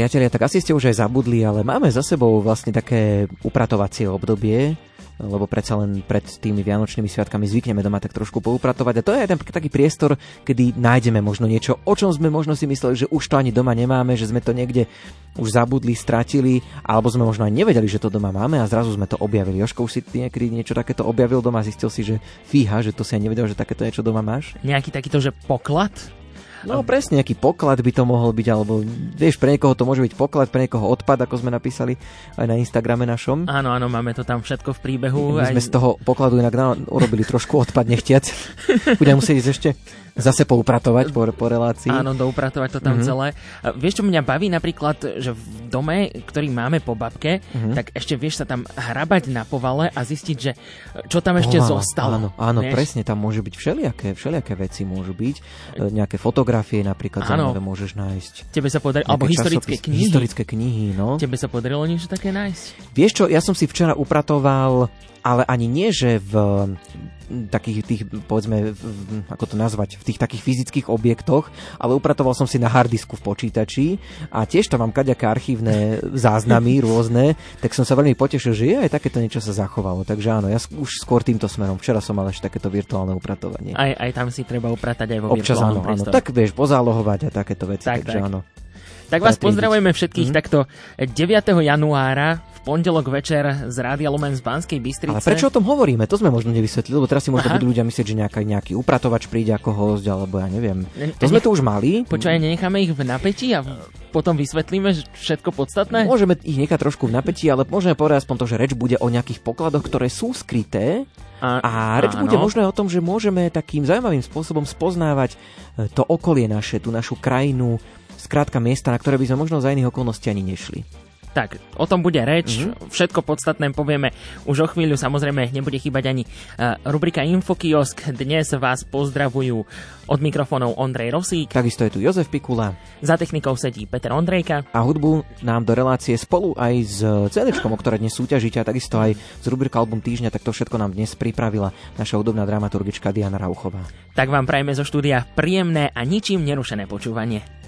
Priatelia, tak asi ste už aj zabudli, ale máme za sebou vlastne také upratovacie obdobie, lebo predsa len pred tými vianočnými sviatkami zvykneme doma tak trošku poupratovať. A to je jeden taký priestor, kedy nájdeme možno niečo, o čom sme možno si mysleli, že už to ani doma nemáme, že sme to niekde už zabudli, stratili, alebo sme možno aj nevedeli, že to doma máme a zrazu sme to objavili. Joško, už si niekedy niečo takéto objavil doma a zistil si, že fíha, že to si aj nevedel, že takéto niečo doma máš? Nejaký takýto, že poklad? No presne, nejaký poklad by to mohol byť, alebo vieš, pre niekoho to môže byť poklad, pre niekoho odpad, ako sme napísali aj na Instagrame našom. Áno, áno, máme to tam všetko v príbehu. My aj... sme z toho pokladu inak urobili trošku odpad nechtiac. Budem musieť ísť ešte zase poupratovať po, po relácii. Áno, doupratovať to tam mm-hmm. celé. A vieš, čo mňa baví napríklad, že v dome, ktorý máme po babke, mm-hmm. tak ešte vieš sa tam hrabať na povale a zistiť, že čo tam ešte Povala, zostalo. Áno, áno presne, tam môže byť všelijaké, všelijaké veci môžu byť. E, nejaké fotografie napríklad áno. zaujímavé môžeš nájsť. Tebe sa podarilo, alebo historické časopis, knihy. Historické knihy, no. Tebe sa podarilo niečo také nájsť? Vieš čo, ja som si včera upratoval ale ani nie, že v takých tých, povedzme, ako to nazvať, v tých takých fyzických objektoch, ale upratoval som si na hardisku v počítači a tiež tam mám kaďaké archívne záznamy rôzne, tak som sa veľmi potešil, že je aj takéto niečo sa zachovalo. Takže áno, ja už skôr týmto smerom. Včera som mal ešte takéto virtuálne upratovanie. Aj, aj tam si treba upratať aj vo Občas áno, áno. Tak vieš, pozálohovať a takéto veci, tak, takže tak. áno. Tak vás pozdravujeme všetkých mm-hmm. takto 9. januára v pondelok večer z Rádia Lumen z Banskej Bystrice. Ale prečo o tom hovoríme? To sme možno nevysvetlili, lebo teraz si možno Aha. budú ľudia myslieť, že nejaká, nejaký upratovač príde ako host, alebo ja neviem. Ne, to sme tu už mali. Počkaj, nenecháme ich v napätí a potom vysvetlíme všetko podstatné? Môžeme ich nechať trošku v napätí, ale môžeme povedať aspoň to, že reč bude o nejakých pokladoch, ktoré sú skryté a, a reč áno. bude možno o tom, že môžeme takým zaujímavým spôsobom spoznávať e, to okolie naše, tú našu krajinu, skrátka miesta, na ktoré by sme možno za iných okolností ani nešli. Tak, o tom bude reč, mm-hmm. všetko podstatné povieme už o chvíľu, samozrejme nebude chýbať ani uh, rubrika Infokiosk, dnes vás pozdravujú od mikrofónov Ondrej Rosík. Takisto je tu Jozef Pikula. Za technikou sedí Peter Ondrejka. A hudbu nám do relácie spolu aj s CD, o ktoré dnes súťažíte a takisto aj z rubrika Album týždňa, tak to všetko nám dnes pripravila naša hudobná dramaturgička Diana Rauchová. Tak vám prajeme zo štúdia príjemné a ničím nerušené počúvanie.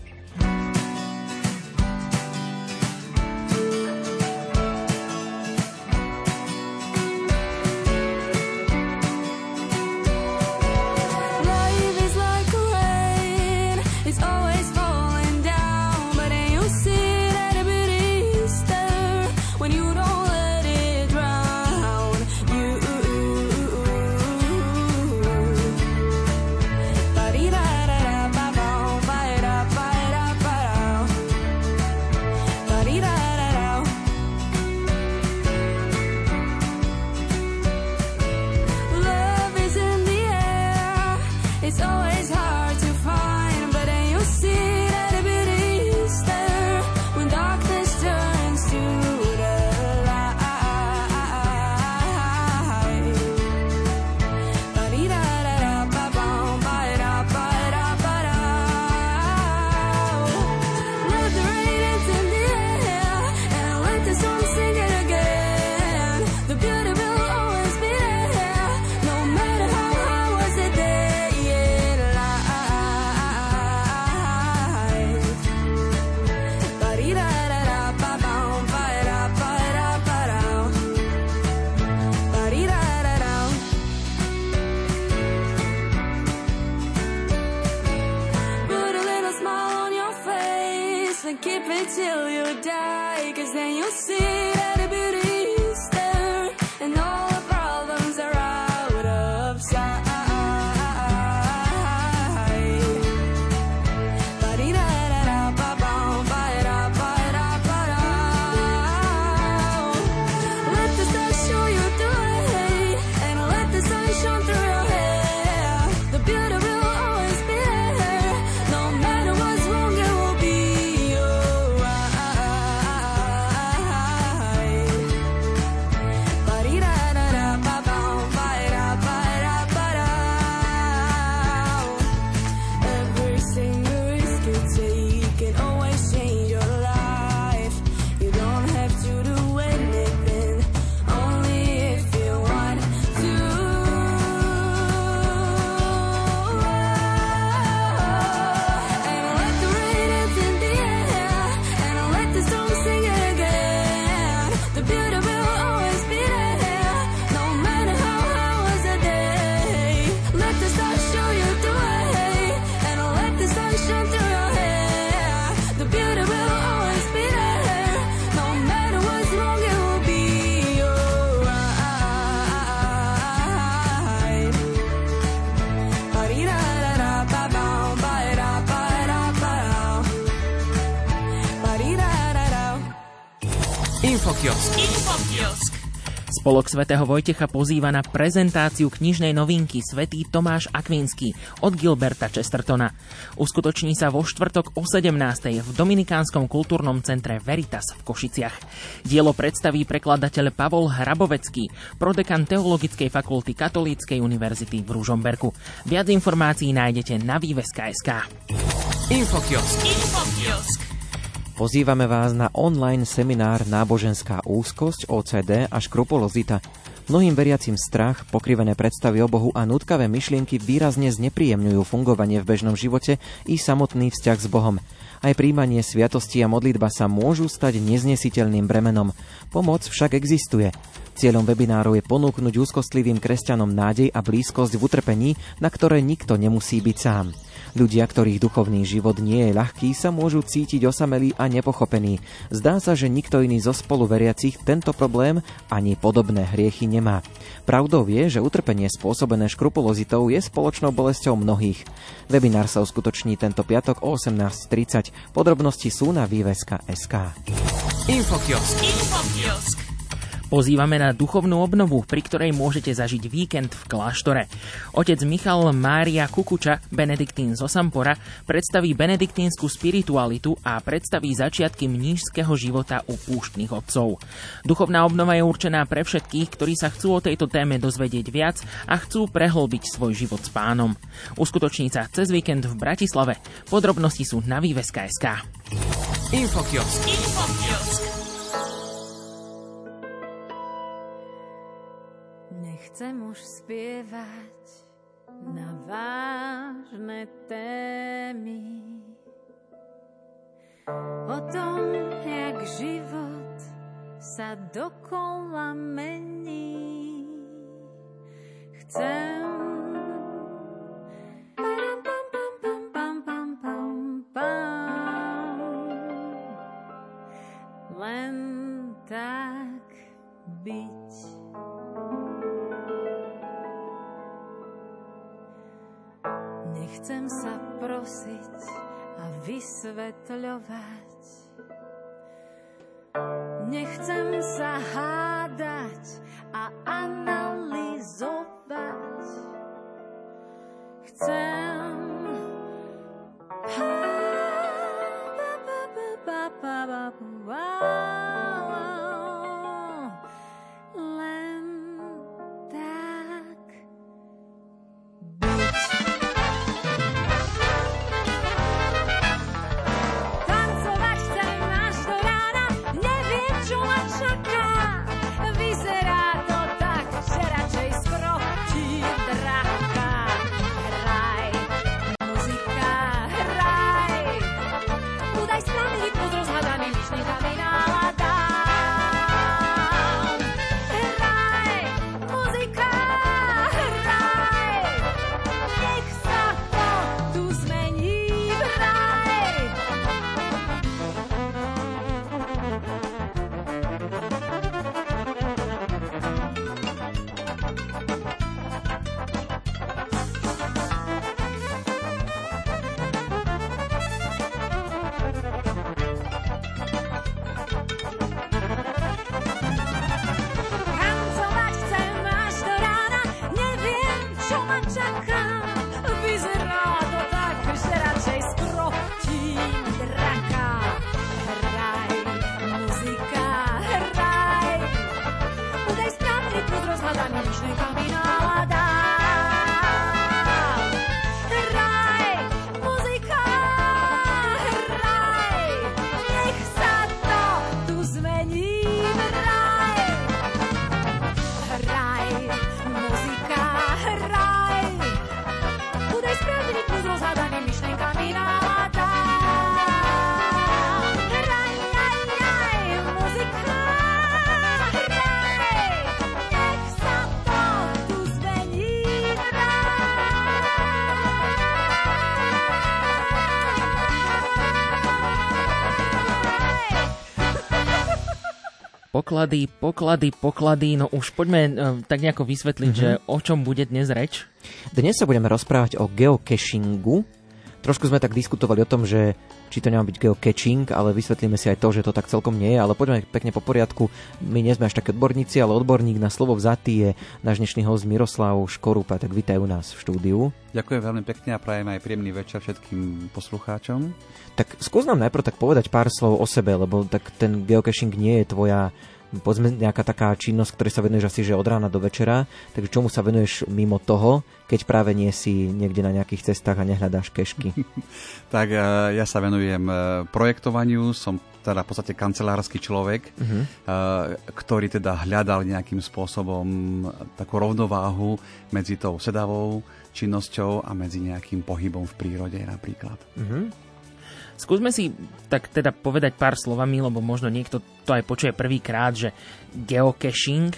Spolok svätého Vojtecha pozýva na prezentáciu knižnej novinky Svetý Tomáš Akvinský od Gilberta Chestertona. Uskutoční sa vo štvrtok o 17. v Dominikánskom kultúrnom centre Veritas v Košiciach. Dielo predstaví prekladateľ Pavol Hrabovecký, prodekan Teologickej fakulty Katolíckej univerzity v Ružomberku. Viac informácií nájdete na výves.sk. Infokiosk. Infokiosk. Pozývame vás na online seminár Náboženská úzkosť OCD a škrupulozita. Mnohým veriacim strach, pokrivené predstavy o Bohu a nutkavé myšlienky výrazne znepríjemňujú fungovanie v bežnom živote i samotný vzťah s Bohom. Aj príjmanie sviatosti a modlitba sa môžu stať neznesiteľným bremenom. Pomoc však existuje. Cieľom webináru je ponúknuť úzkostlivým kresťanom nádej a blízkosť v utrpení, na ktoré nikto nemusí byť sám. Ľudia, ktorých duchovný život nie je ľahký, sa môžu cítiť osamelí a nepochopení. Zdá sa, že nikto iný zo spoluveriacich tento problém ani podobné hriechy nemá. Pravdou je, že utrpenie spôsobené škrupulozitou je spoločnou bolesťou mnohých. Webinár sa uskutoční tento piatok o 18.30. Podrobnosti sú na výveska.sk. Infokiosk. Infokiosk. Pozývame na duchovnú obnovu, pri ktorej môžete zažiť víkend v kláštore. Otec Michal Mária Kukuča, benediktín zo Sampora, predstaví benediktínsku spiritualitu a predstaví začiatky mnížského života u púštnych otcov. Duchovná obnova je určená pre všetkých, ktorí sa chcú o tejto téme dozvedieť viac a chcú prehlbiť svoj život s pánom. Uskutoční sa cez víkend v Bratislave. Podrobnosti sú na výveska.sk. Infokiosk. Infokiosk. Nechcem už spievať na vážne témy o tom, jak život sa dokola mení. Chcem len tak byť. Nechcem sa prosiť a vysvetľovať. Nechcem sa hádať Poklady, poklady, poklady, no už poďme e, tak nejako vysvetliť, mm-hmm. že o čom bude dnes reč. Dnes sa budeme rozprávať o geocachingu. Trošku sme tak diskutovali o tom, že či to nemá byť geocaching, ale vysvetlíme si aj to, že to tak celkom nie je, ale poďme pekne po poriadku. My nie sme až takí odborníci, ale odborník na slovo vzatý je náš dnešný host Miroslav Škorupa, tak vítaj u nás v štúdiu. Ďakujem veľmi pekne a prajem aj príjemný večer všetkým poslucháčom. Tak skús nám najprv tak povedať pár slov o sebe, lebo tak ten geocaching nie je tvoja povedzme nejaká taká činnosť, ktorej sa venuješ asi že od rána do večera, takže čomu sa venuješ mimo toho, keď práve nie si niekde na nejakých cestách a nehľadáš kešky? tak e, ja sa venujem e, projektovaniu, som teda v podstate kancelársky človek, uh-huh. ktorý teda hľadal nejakým spôsobom takú rovnováhu medzi tou sedavou činnosťou a medzi nejakým pohybom v prírode napríklad. Uh-huh. Skúsme si tak teda povedať pár slovami, lebo možno niekto to aj počuje prvýkrát, že geocaching.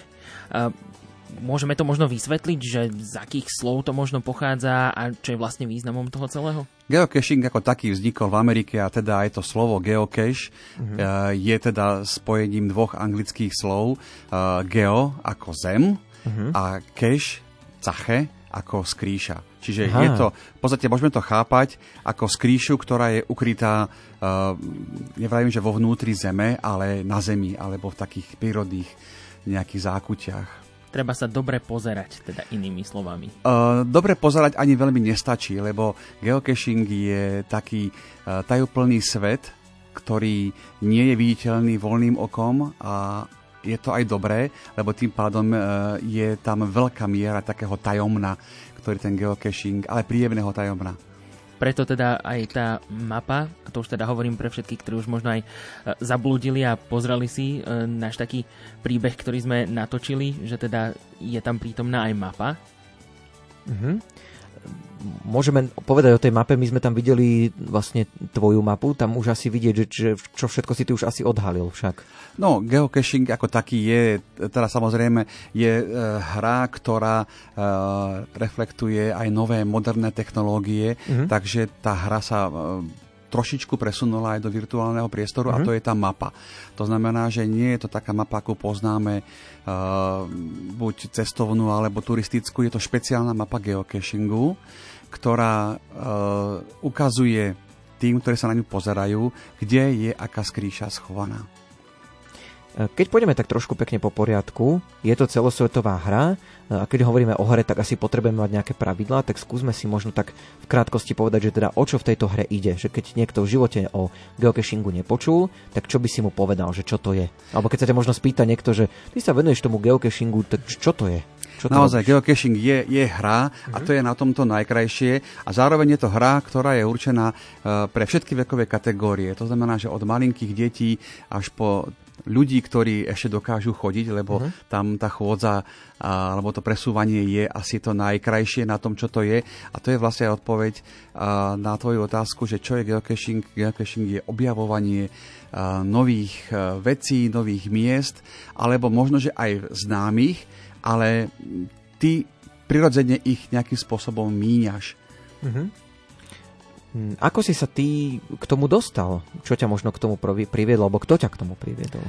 Môžeme to možno vysvetliť, že z akých slov to možno pochádza a čo je vlastne významom toho celého? Geocaching ako taký vznikol v Amerike a teda aj to slovo geocache uh-huh. je teda spojením dvoch anglických slov geo ako zem uh-huh. a cache, cache ako skrýša. Čiže Aha. je to, v podstate môžeme to chápať ako skrýšu, ktorá je ukrytá, uh, nevravím, že vo vnútri zeme, ale na zemi, alebo v takých prírodných nejakých zákutiach. Treba sa dobre pozerať, teda inými slovami. Uh, dobre pozerať ani veľmi nestačí, lebo geocaching je taký uh, tajúplný svet, ktorý nie je viditeľný voľným okom a je to aj dobré, lebo tým pádom e, je tam veľká miera takého tajomna, ktorý ten geocaching, ale príjemného tajomna. Preto teda aj tá mapa, a to už teda hovorím pre všetkých, ktorí už možno aj e, zablúdili a pozreli si e, náš taký príbeh, ktorý sme natočili, že teda je tam prítomná aj mapa. Mm-hmm môžeme povedať o tej mape, my sme tam videli vlastne tvoju mapu, tam už asi vidieť, že, že čo všetko si ty už asi odhalil však. No, geocaching ako taký je, teda samozrejme, je e, hra, ktorá e, reflektuje aj nové moderné technológie, mm-hmm. takže tá hra sa e, trošičku presunula aj do virtuálneho priestoru mm-hmm. a mhm. to je tá mapa. To znamená, že nie je to taká mapa, ako poznáme uh, buď cestovnú alebo turistickú, je to špeciálna mapa geocachingu, ktorá uh, ukazuje tým, ktorí sa na ňu pozerajú, kde je aká skrýša schovaná. Keď pôjdeme tak trošku pekne po poriadku, je to celosvetová hra a keď hovoríme o hre, tak asi potrebujeme mať nejaké pravidlá, tak skúsme si možno tak v krátkosti povedať, že teda o čo v tejto hre ide. Že keď niekto v živote o geocachingu nepočul, tak čo by si mu povedal, že čo to je? Alebo keď sa ťa možno spýta niekto, že ty sa venuješ tomu geocachingu, tak čo to je? Čo to Naozaj, robíš? geocaching je, je hra a to je na tomto najkrajšie a zároveň je to hra, ktorá je určená e, pre všetky vekové kategórie. To znamená, že od malinkých detí až po ľudí, ktorí ešte dokážu chodiť, lebo uh-huh. tam tá chôdza alebo to presúvanie je asi to najkrajšie na tom, čo to je. A to je vlastne odpoveď na tvoju otázku, že čo je geocaching. Geocaching je objavovanie nových vecí, nových miest, alebo možno, že aj známych, ale ty prirodzene ich nejakým spôsobom míňaš. Uh-huh. Hm, ako si sa ty k tomu dostal? Čo ťa možno k tomu priviedlo, alebo kto ťa k tomu priviedol?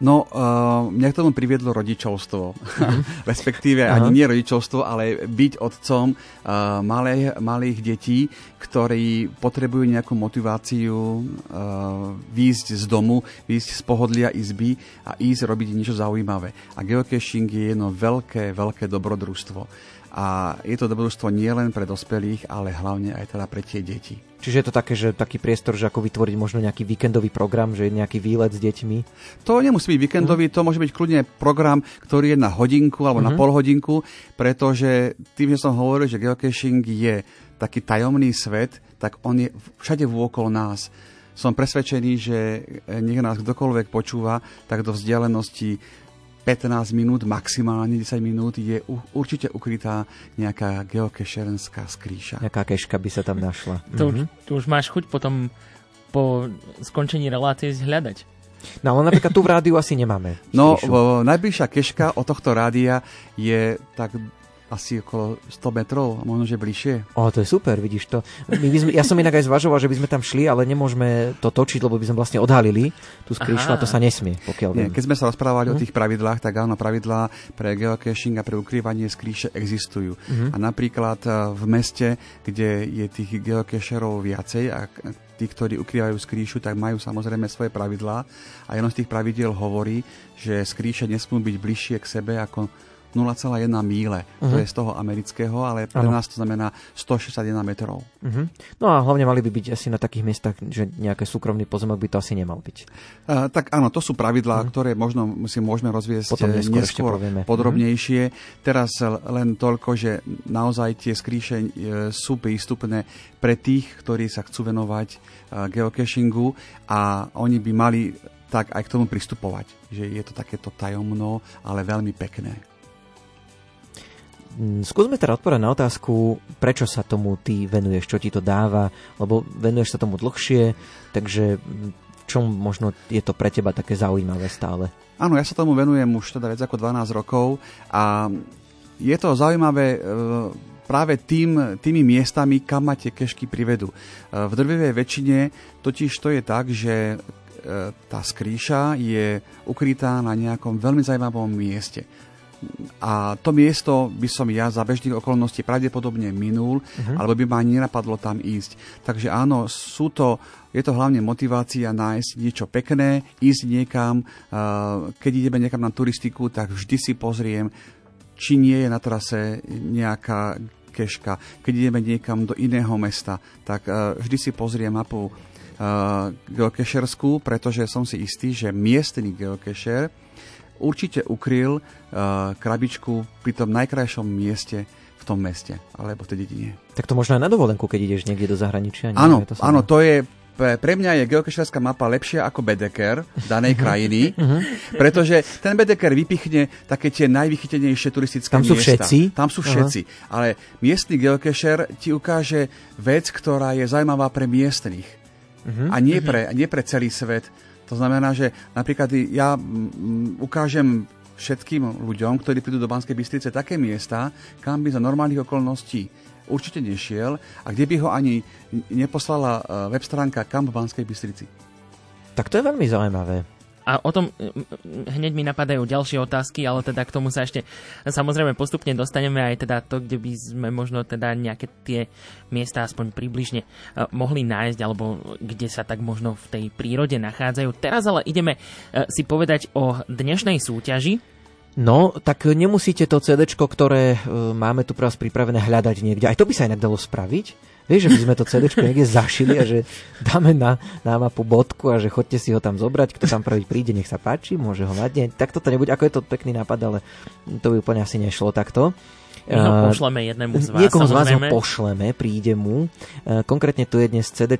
No, uh, mňa k tomu priviedlo rodičovstvo. Respektíve Aha. ani nie rodičovstvo, ale byť otcom uh, malých, malých detí, ktorí potrebujú nejakú motiváciu uh, výjsť z domu, výjsť z pohodlia izby a ísť robiť niečo zaujímavé. A geocaching je jedno veľké, veľké dobrodružstvo a je to dobrodružstvo nielen pre dospelých, ale hlavne aj teda pre tie deti. Čiže je to také, že taký priestor, že ako vytvoriť možno nejaký víkendový program, že je nejaký výlet s deťmi? To nemusí byť víkendový, mm. to môže byť kľudne program, ktorý je na hodinku alebo mm-hmm. na mhm. pol hodinku, pretože tým, že som hovoril, že geocaching je taký tajomný svet, tak on je všade vôkol nás. Som presvedčený, že nech nás kdokoľvek počúva, tak do vzdialenosti 15 minút, maximálne 10 minút je určite ukrytá nejaká geokešerenská skrýša. Nejaká keška by sa tam našla. To, mm-hmm. už, to už máš chuť potom po skončení relácie hľadať. No ale napríklad tu v rádiu asi nemáme. No, najbližšia keška od tohto rádia je tak asi okolo 100 metrov, a možno že bližšie. O, to je super, vidíš to. My by sme, ja som inak aj zvažoval, že by sme tam šli, ale nemôžeme to točiť, lebo by sme vlastne odhalili tú skríšu a to sa nesmie, pokiaľ Nie, viem. keď sme sa rozprávali Mhm. o tých pravidlách, tak áno, pravidlá pre geocaching a pre ukrývanie skríše existujú. Mhm. A napríklad eh, v meste, kde je tých geocacherov viacej a tí, ktorí ukrývajú skríšu, tak majú samozrejme svoje pravidlá a jedno z tých pravidiel hovorí, že skríše nesmú byť bližšie k sebe ako 0,1 míle. To je z toho amerického, ale pre Mhm. Áno. nás to znamená 161 metrov. Mhm. No a hlavne mali by byť asi na takých miestach, že nejaký súkromný pozemok by to asi nemal byť. Uh, tak áno, to sú pravidlá, ktoré možno si môžeme rozviesť Mhm. Potom eh, neskôr neskôr. Mhm. podrobnejšie. Teraz l- len toľko, že naozaj tie skríše eh, sú prístupné pre tých, ktorí sa chcú venovať eh, geocachingu a oni by mali tak aj k tomu pristupovať, že je to takéto tajomno, ale veľmi pekné. Mm, Skúsme teda odpovedať na otázku, prečo sa tomu ty venuješ, čo ti to dáva, lebo venuješ sa tomu dlhšie, takže mm, čo možno je to pre teba také zaujímavé stále? Áno, ja sa tomu venujem už teda viac ako 12 rokov a je to zaujímavé e, práve tým, tými miestami, kam ma tie kešky privedú. E, V drvivej väčšine totiž to je tak, že e, tá skrýša je ukrytá na nejakom veľmi zaujímavom mieste. A to miesto by som ja za bežných okolností pravdepodobne minul, uh-huh. alebo by ma ani nenapadlo tam ísť. Takže áno, sú to, je to hlavne motivácia nájsť niečo pekné, ísť niekam, uh, keď ideme niekam na turistiku, tak vždy si pozriem, či nie je na trase nejaká keška. Keď ideme niekam do iného mesta, tak uh, vždy si pozriem mapu uh, geocacherskú, pretože som si istý, že miestny geocacher určite ukryl uh, krabičku pri tom najkrajšom mieste v tom meste, alebo v tej dedine. Tak to možno aj na dovolenku, keď ideš niekde do zahraničia. nie? Áno, to áno, to je pre mňa je geocacherská mapa lepšia ako Bedeker danej Mhm. krajiny, pretože ten Bedeker vypichne také tie najvychytenejšie turistické Tam sú miesta. všetci? Tam sú Aha. všetci. Ale miestny geocacher ti ukáže vec, ktorá je zaujímavá pre miestnych. Mhm. A nie pre, nie pre celý svet. To znamená, že napríklad ja ukážem všetkým ľuďom, ktorí prídu do Banskej Bystrice, také miesta, kam by za normálnych okolností určite nešiel a kde by ho ani neposlala eh, web stránka Kamp Banskej Bystrici. Tak to je veľmi zaujímavé. A o tom hneď mi napadajú ďalšie otázky, ale teda k tomu sa ešte samozrejme postupne dostaneme aj teda to, kde by sme možno teda nejaké tie miesta aspoň približne eh, mohli nájsť, alebo kde sa tak možno v tej prírode nachádzajú. Teraz ale ideme eh, si povedať o dnešnej súťaži. No, tak nemusíte to CD, ktoré e, máme tu pre vás pripravené hľadať niekde. Aj to by sa inak dalo spraviť. Vieš, že by sme to CD niekde zašili a že dáme na, na mapu bodku a že chodte si ho tam zobrať, kto tam prvý príde, nech sa páči, môže ho mať. Nie, tak toto nebude, ako je to pekný nápad, ale to by úplne asi nešlo takto. My ho Eh, pošleme jednému z vás, Niekomu z vás ho pošleme, príde mu. E, Konkrétne tu je dnes CD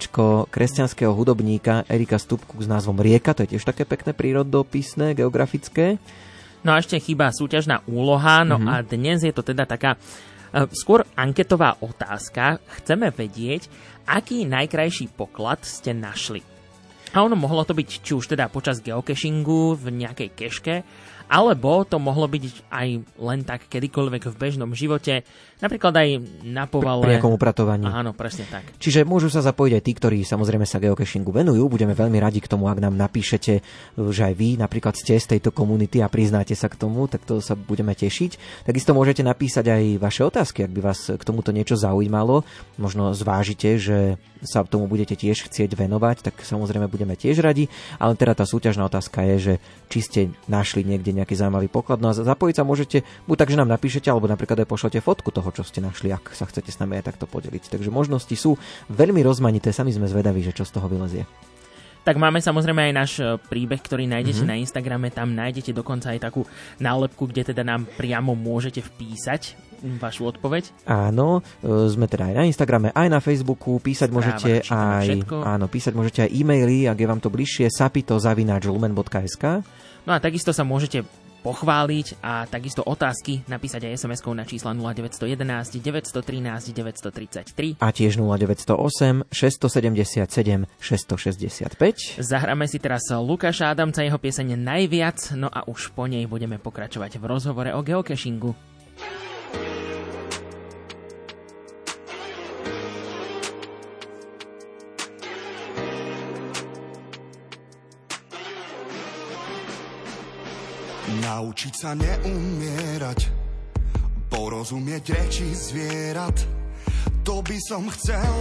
kresťanského hudobníka Erika Stupku s názvom Rieka, to je tiež také pekné prírodopisné, geografické. No a ešte chýba súťažná úloha, no a dnes je to teda taká e, skôr anketová otázka. Chceme vedieť, aký najkrajší poklad ste našli. A ono mohlo to byť či už teda počas geocachingu v nejakej keške, alebo to mohlo byť aj len tak kedykoľvek v bežnom živote, napríklad aj na povale. Pri nejakom upratovaní. Áno, presne tak. Čiže môžu sa zapojiť aj tí, ktorí samozrejme sa geocachingu venujú. Budeme veľmi radi k tomu, ak nám napíšete, že aj vy napríklad ste z tejto komunity a priznáte sa k tomu, tak to sa budeme tešiť. Takisto môžete napísať aj vaše otázky, ak by vás k tomuto niečo zaujímalo. Možno zvážite, že sa tomu budete tiež chcieť venovať, tak samozrejme budeme tiež radi. Ale teda tá súťažná otázka je, že či ste našli niekde nejaký zaujímavý poklad. No a zapojiť sa môžete buď tak, že nám napíšete, alebo napríklad aj pošlete fotku toho, čo ste našli, ak sa chcete s nami aj takto podeliť. Takže možnosti sú veľmi rozmanité, sami sme zvedaví, že čo z toho vylezie. Tak máme samozrejme aj náš e, príbeh, ktorý nájdete Mhm. mm-hmm. na Instagrame, tam nájdete dokonca aj takú nálepku, kde teda nám priamo môžete vpísať vašu odpoveď. Áno, e, sme teda aj na Instagrame, aj na Facebooku, písať Správa, môžete aj, všetko. áno, písať môžete aj e-maily, ak je vám to bližšie, sapito.lumen.sk No a takisto sa môžete pochváliť a takisto otázky napísať aj SMS-kou na čísla 0911 913 933. a tiež 0908 677 665. Zahráme si teraz Lukáša Adamca, jeho piesene Najviac, no a už po nej budeme pokračovať v rozhovore o geocachingu. Naučiť sa neumierať, porozumieť reči zvierat, to by som chcel.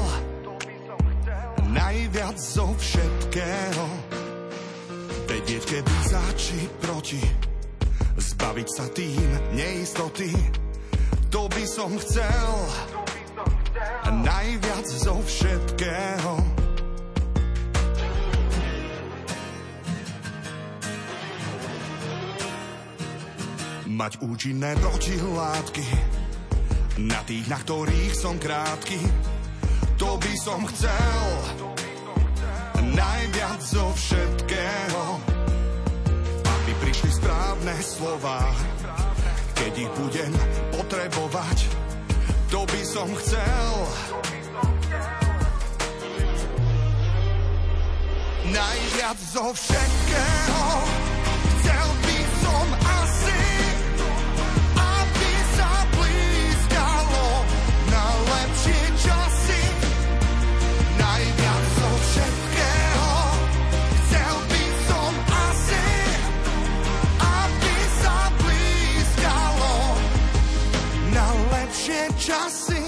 Najviac zo všetkého. Vedieť, kedy za či proti, zbaviť sa tým neistoty, to by som chcel. Najviac zo všetkého. Mať účinné protilátky na tých, na ktorých som krátky, to by som chcel najviac zo všetkého. Aby prišli správne slova, keď ich budem potrebovať, to by som chcel. Najviac zo všetkého chcel by časy.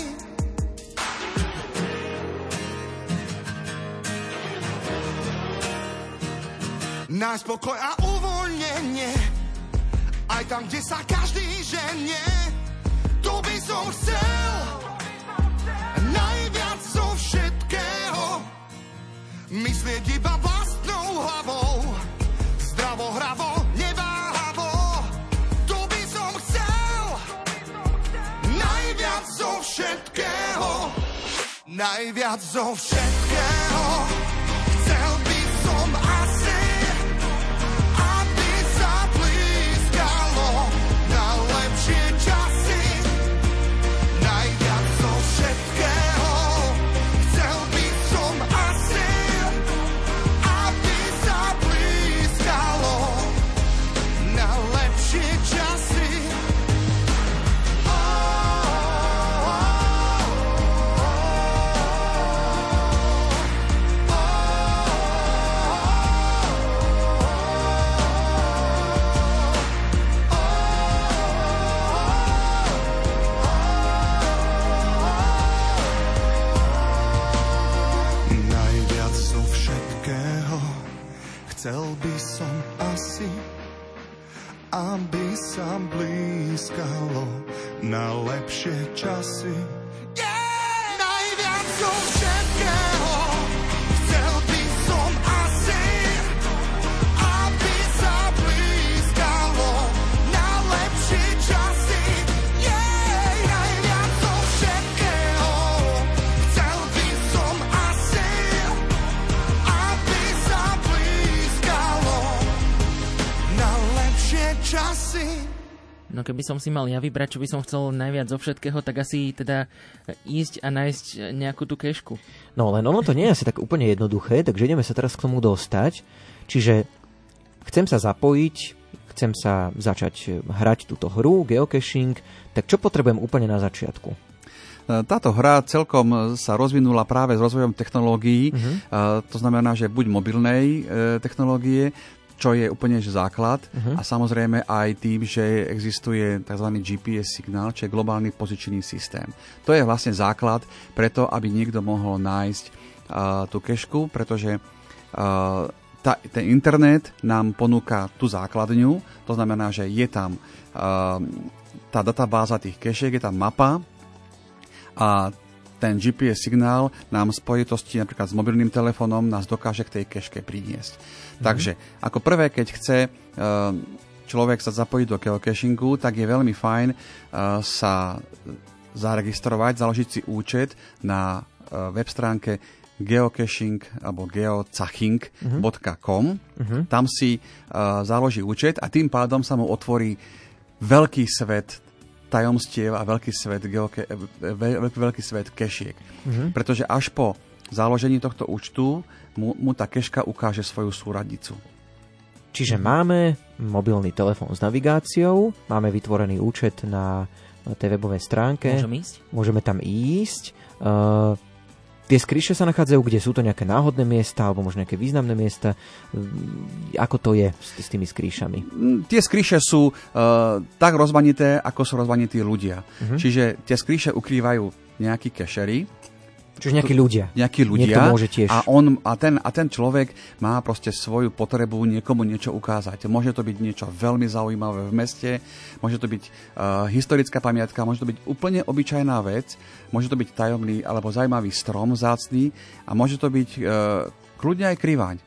Nájsť pokoj a uvoľnenie aj tam, kde sa každý ženie. To by som chcel najviac zo všetkého. Myslieť iba Najviac zo všetkého. Na lepšie časy. No keby som si mal ja vybrať, čo by som chcel najviac zo všetkého, tak asi teda ísť a nájsť nejakú tú kešku. No len ono to nie je asi tak úplne jednoduché, takže ideme sa teraz k tomu dostať. Čiže chcem sa zapojiť, chcem sa začať hrať túto hru, geocaching, tak čo potrebujem úplne na začiatku? Táto hra celkom sa rozvinula práve s rozvojom technológií, uh-huh. to znamená, že buď mobilnej technológie, čo je úplne že základ uh-huh. a samozrejme aj tým, že existuje tzv. GPS signál, čo je globálny pozičný systém. To je vlastne základ preto, aby niekto mohol nájsť uh, tú kešku, pretože uh, tá, ten internet nám ponúka tú základňu, to znamená, že je tam uh, tá databáza tých kešiek, je tam mapa a ten GPS signál nám spojitosti napríklad s mobilným telefónom nás dokáže k tej keške priniesť. Mm-hmm. Takže ako prvé, keď chce uh, človek sa zapojiť do geocachingu, tak je veľmi fajn uh, sa zaregistrovať, založiť si účet na uh, web stránke geocaching alebo geocaching.com. Uh-huh. Tam si uh, založí účet a tým pádom sa mu otvorí veľký svet tajomstiev a veľký svet, geoke, veľký, veľký svet kešiek. Uh-huh. Pretože až po založení tohto účtu mu, mu tá keška ukáže svoju súradnicu. Čiže máme mobilný telefón s navigáciou, máme vytvorený účet na tej webovej stránke. Môžem ísť? Môžeme tam ísť. Uh, Tie skríše sa nachádzajú kde? Sú to nejaké náhodné miesta alebo možno nejaké významné miesta? Mm, Ako to je s, s tými skríšami? Mm, Tie skríše sú uh, tak rozmanité, ako sú rozmanití ľudia. Mhm. Čiže tie skríše ukrývajú nejakí kešery, Čiže nejakí ľudia. nejakí ľudia Niekto môže tiež. a, on, a, ten, a ten človek má proste svoju potrebu niekomu niečo ukázať. Môže to byť niečo veľmi zaujímavé v meste, môže to byť uh, historická pamiatka, môže to byť úplne obyčajná vec, môže to byť tajomný alebo zaujímavý strom zácný a môže to byť uh, kľudne aj kriváň.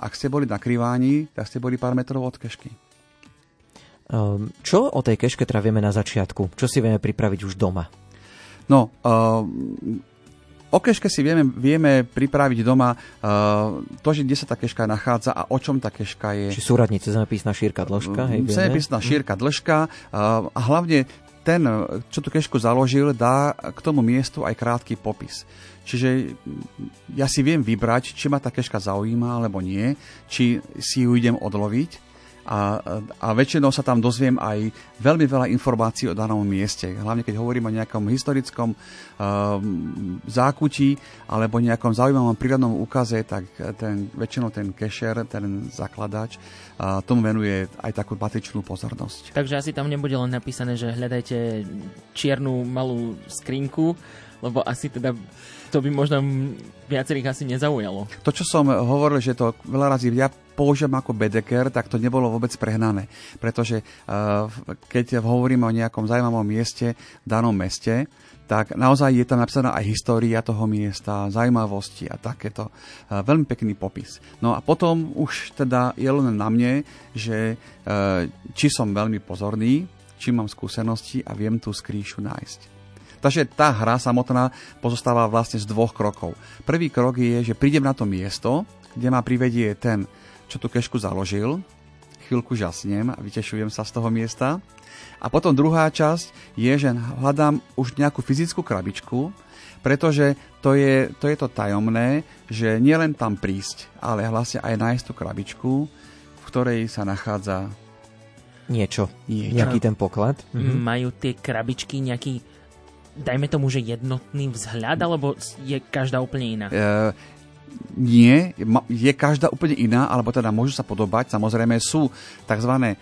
Ak ste boli na kriváni, tak ste boli pár metrov od kešky. Um, čo o tej keške teda vieme na začiatku? Čo si vieme pripraviť už doma? No, uh, o keške si vieme, vieme pripraviť doma uh, to, že kde sa tá keška nachádza a o čom tá keška je. Či súradnice zemepisná šírka dĺžka? Hej? Zemepisná šírka, dĺžka uh, a hlavne ten, čo tú kešku založil, dá k tomu miestu aj krátky popis. Čiže mm, ja si viem vybrať, či ma tá keška zaujíma alebo nie, či si ju idem odloviť a, a väčšinou sa tam dozviem aj veľmi veľa informácií o danom mieste. Hlavne keď hovorím o nejakom historickom um, zákutí alebo nejakom zaujímavom prírodnom úkaze, tak ten, väčšinou ten kešer, ten zakladač, uh, tomu venuje aj takú patričnú pozornosť. Takže asi tam nebude len napísané, že hľadajte čiernu malú skrinku, lebo asi teda to by možno viacerých asi nezaujalo. To, čo som hovoril, že to veľa razy ja použijem ako bedeker, tak to nebolo vôbec prehnané. Pretože uh, keď hovoríme o nejakom zaujímavom mieste v danom meste, tak naozaj je tam napísaná aj história toho miesta, zaujímavosti a takéto. Uh, veľmi pekný popis. No a potom už teda je len na mne, že či som veľmi pozorný, či mám skúsenosti a viem tú skrýšu nájsť. Takže tá hra samotná pozostáva vlastne z dvoch krokov. Prvý krok je, že prídem na to miesto, kde ma privedie ten, čo tú kešku založil, chvíľku žasnem a vytešujem sa z toho miesta. A potom druhá časť je, že hľadám už nejakú fyzickú krabičku, pretože to je, to je to tajomné, že nielen tam prísť, ale vlastne aj nájsť tú krabičku, v ktorej sa nachádza Niečo. Niečo. Nejaký ten poklad. Mhm. Majú tie krabičky nejaký, dajme tomu, že jednotný vzhľad, alebo je každá úplne iná? E, nie, je každá úplne iná, alebo teda môžu sa podobať. Samozrejme sú tzv. e,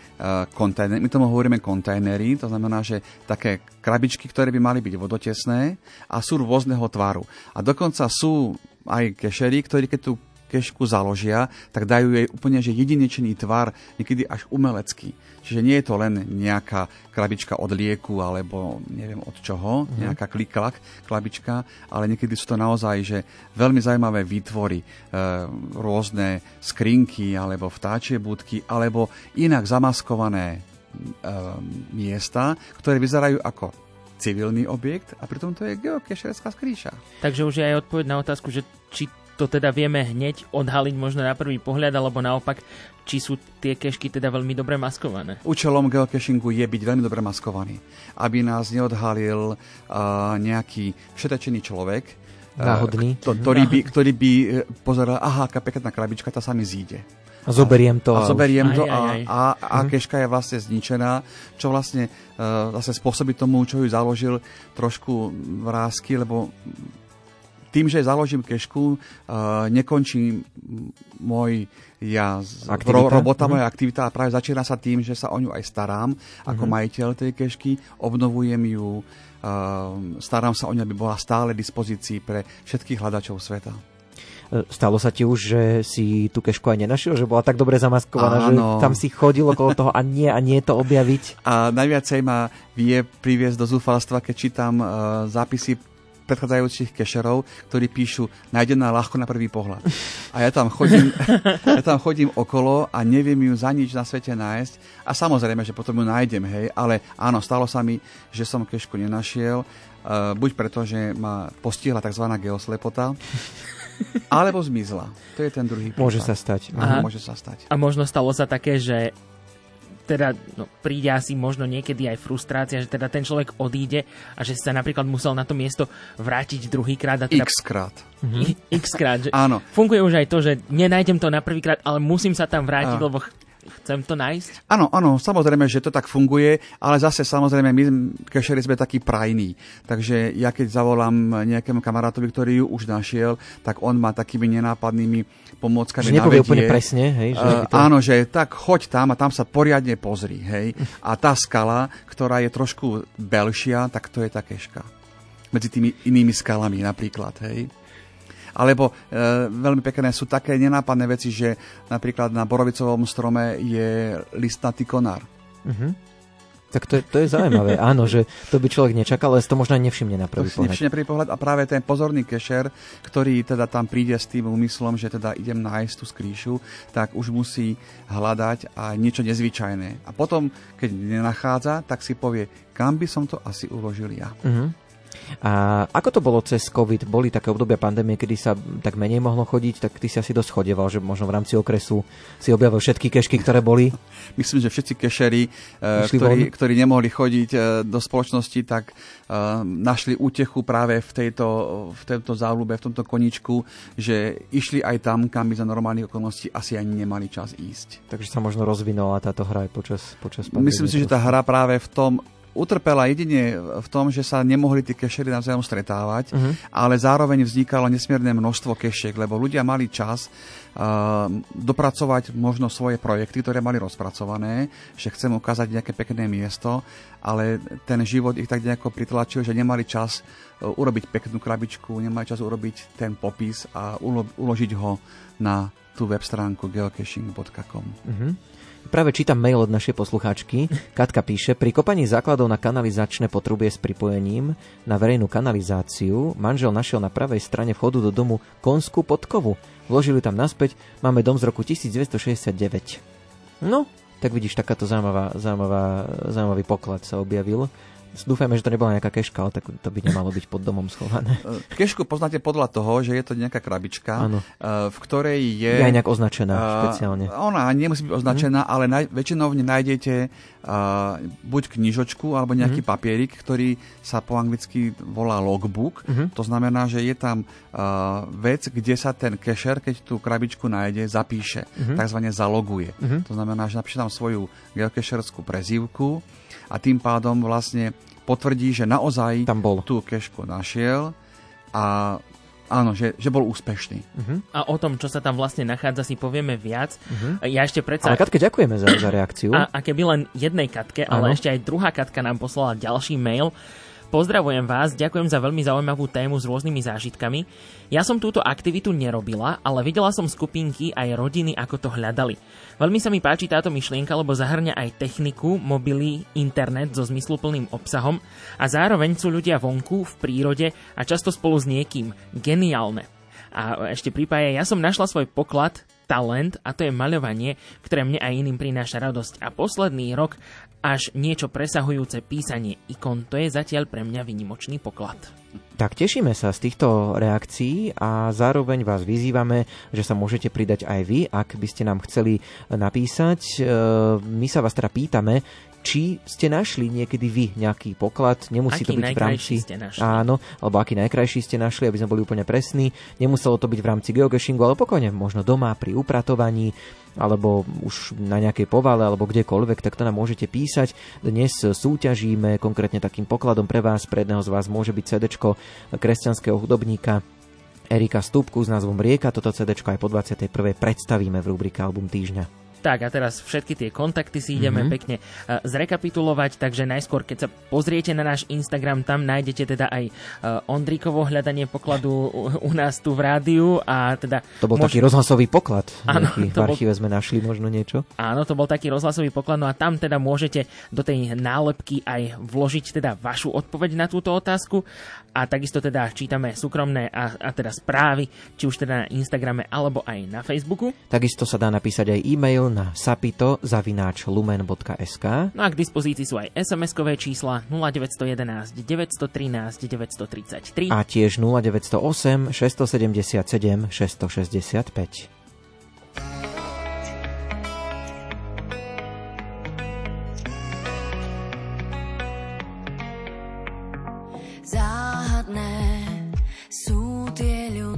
kontajnery, my tomu hovoríme kontajnery, to znamená, že také krabičky, ktoré by mali byť vodotesné a sú rôzneho tvaru. A dokonca sú aj kešery, ktorí keď tú kešku založia, tak dajú jej úplne že jedinečný tvar, niekedy až umelecký. Čiže nie je to len nejaká krabička od lieku alebo neviem od čoho, mm-hmm. nejaká kliklak krabička, ale niekedy sú to naozaj že veľmi zaujímavé výtvory, e, rôzne skrinky alebo vtáčie budky, alebo inak zamaskované e, miesta, ktoré vyzerajú ako civilný objekt a pritom to je geokešerská skrýša. Takže už je aj odpoveď na otázku, že či to teda vieme hneď odhaliť možno na prvý pohľad, alebo naopak, či sú tie kešky teda veľmi dobre maskované. Účelom geocachingu je byť veľmi dobre maskovaný, aby nás neodhalil uh, nejaký všetečený človek, uh, Náhodný. kto- ktorý by, ktorý by uh, pozeral, aha, aká pekná krabička, tá sa mi zíde. A zoberiem to. A už. zoberiem to Aj, a, aj, aj. a, a keška je vlastne zničená, čo vlastne uh, zase spôsobí tomu, čo ju založil, trošku vrázky, lebo tým, že založím kešku, uh, nekončí môj ja, Aktivita? ro, robota, Mhm. moja aktivita a práve začína sa tým, že sa o ňu aj starám ako Mhm. majiteľ tej kešky, obnovujem ju, uh, starám sa o ňu, aby bola stále dispozícii pre všetkých hľadačov sveta. E, Stalo sa ti už, že si tú kešku aj nenašiel, že bola tak dobre zamaskovaná, že Áno. tam si chodil okolo toho a nie a nie to objaviť? A najviacej ma vie priviesť do zúfalstva, keď čítam uh, zápisy predchádzajúcich kešerov, ktorí píšu nájdená ľahko na prvý pohľad. A ja tam chodím, ja tam chodím okolo a neviem ju za nič na svete nájsť. A samozrejme, že potom ju nájdem, hej, ale áno, stalo sa mi, že som kešku nenašiel, uh, buď preto, že ma postihla tzv. geoslepota, alebo zmizla. To je ten druhý prípad. Môže sa stať. Aha. môže sa stať. A možno stalo sa také, že teda no, príde asi možno niekedy aj frustrácia, že teda ten človek odíde a že sa napríklad musel na to miesto vrátiť druhýkrát teda X krát. x krát. Že Áno. Funguje už aj to, že nenájdem to na prvýkrát, ale musím sa tam vrátiť, Á. lebo ch- chcem to nájsť? Áno, áno, samozrejme, že to tak funguje, ale zase samozrejme my kešeri sme takí prajní. Takže ja keď zavolám nejakému kamarátovi, ktorý ju už našiel, tak on má takými nenápadnými pomôckami Že nepovie navedie. úplne presne, hej? Že Uh, to... Áno, že tak choď tam a tam sa poriadne pozri, hej. A tá skala, ktorá je trošku belšia, tak to je tá keška. Medzi tými inými skalami napríklad, hej. Alebo e, veľmi pekné sú také nenápadné veci, že napríklad na borovicovom strome je listnatý konár. Tak to je, to je zaujímavé. Áno, že to by človek nečakal, ale to možno aj nevšimne na To prvý si pohľad. nevšimne prvý pohľad a práve ten pozorný kešer, ktorý teda tam príde s tým úmyslom, že teda idem nájsť tú skrýšu, tak už musí hľadať aj niečo nezvyčajné. A potom, keď nenachádza, tak si povie, kam by som to asi uložil ja. Mhm. A ako to bolo cez COVID? Boli také obdobia pandémie, kedy sa tak menej mohlo chodiť, tak ty si asi dosť chodeval, že možno v rámci okresu si objavil všetky kešky, ktoré boli. Myslím, že všetci kešeri, eh, ktorí, von? ktorí nemohli chodiť eh, do spoločnosti, tak eh, našli útechu práve v tejto, v tejto záľube, v tomto koničku, že išli aj tam, kam by za normálnych okolností asi ani nemali čas ísť. Takže sa možno rozvinula táto hra aj počas, počas pandémie. Myslím si, že tá hra práve v tom utrpela jedine v tom, že sa nemohli tí kešery navzájom stretávať, Mhm. ale zároveň vznikalo nesmierne množstvo kešiek, lebo ľudia mali čas uh, dopracovať možno svoje projekty, ktoré mali rozpracované, že chcem ukázať nejaké pekné miesto, ale ten život ich tak nejako pritlačil, že nemali čas uh, urobiť peknú krabičku, nemali čas urobiť ten popis a ulo- uložiť ho na tú web stránku geocaching.com. Mhm. Práve čítam mail od našej poslucháčky. Katka píše, pri kopaní základov na kanalizačné potrubie s pripojením na verejnú kanalizáciu manžel našiel na pravej strane vchodu do domu konskú podkovu. Vložili tam naspäť, máme dom z roku 1969. No, tak vidíš, takáto zaujímavá, zaujímavá, zaujímavý poklad sa objavil. Dúfajme, že to nebola nejaká keška, ale tak to by nemalo byť pod domom schované. Uh, Kešku poznáte podľa toho, že je to nejaká krabička, Áno. uh, v ktorej je... Je aj nejak označená Uh, špeciálne. Ona nemusí byť označená, ale naj, väčšinou v nej nájdete uh, buď knižočku, alebo nejaký papierik, ktorý sa po anglicky volá logbook. To znamená, že je tam uh, vec, kde sa ten kešer, keď tú krabičku nájde, zapíše. Takzvané zaloguje. To znamená, že napíše tam svoju geocacherskú prezývku a tým pádom vlastne potvrdí, že naozaj Tam bol. tú kešku našiel a áno, že, že bol úspešný. A o tom, čo sa tam vlastne nachádza, si povieme viac. Ja ešte predsa... Ale Katke, ďakujeme za, za reakciu. A, a keby len jednej Katke, ale Áno. ešte aj druhá Katka nám poslala ďalší mail. Pozdravujem vás, ďakujem za veľmi zaujímavú tému s rôznymi zážitkami. Ja som túto aktivitu nerobila, ale videla som skupinky aj rodiny, ako to hľadali. Veľmi sa mi páči táto myšlienka, lebo zahrňa aj techniku, mobily, internet so zmysluplným obsahom a zároveň sú ľudia vonku, v prírode a často spolu s niekým. Geniálne. A ešte pripája, ja som našla svoj poklad, talent a to je maľovanie, ktoré mne aj iným prináša radosť. A posledný rok až niečo presahujúce písanie ikon, to je zatiaľ pre mňa vynimočný poklad. Tak tešíme sa z týchto reakcií a zároveň vás vyzývame, že sa môžete pridať aj vy, ak by ste nám chceli napísať. E, My sa vás teda pýtame, či ste našli niekedy vy nejaký poklad, nemusí Aký to byť v rámci... ste našli? Áno, alebo aký najkrajší ste našli, aby sme boli úplne presní. Nemuselo to byť v rámci geocachingu, ale pokojne, možno doma pri upratovaní, alebo už na nejakej povale, alebo kdekoľvek, tak to nám môžete písať. Dnes súťažíme konkrétne takým pokladom pre vás, pre jedného z vás môže byť CD kresťanského hudobníka Erika Stupku s názvom Rieka. Toto CD aj po 21. predstavíme v rubrike Album týždňa. Tak a teraz všetky tie kontakty si ideme mm-hmm. pekne uh, zrekapitulovať, takže najskôr, keď sa pozriete na náš Instagram, tam nájdete teda aj uh, Ondríkovo hľadanie pokladu u, nás tu v rádiu a teda... To bol taký rozhlasový poklad. Áno, v bol- archíve sme našli možno niečo. Áno, to bol taký rozhlasový poklad, no a tam teda môžete do tej nálepky aj vložiť teda vašu odpoveď na túto otázku a takisto teda čítame súkromné a, a teda správy, či už teda na Instagrame alebo aj na Facebooku. Takisto sa dá napísať aj e-mail na sapito.lumen.sk No a k dispozícii sú aj SMS-kové čísla 0911 913 933 a tiež 0908 677 665.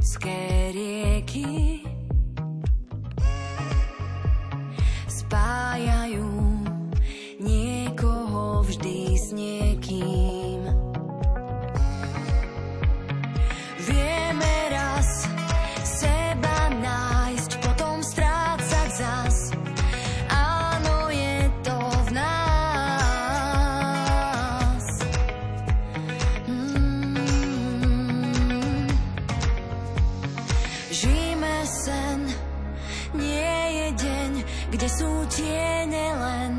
ľudské rieky spájajú niekoho vždy s nie. Len.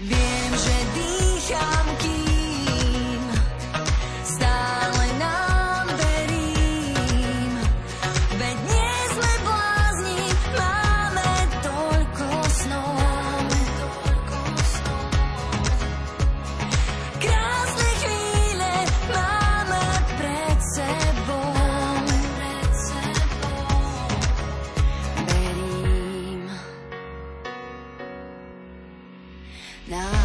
Viem, že dýcham, kým nám.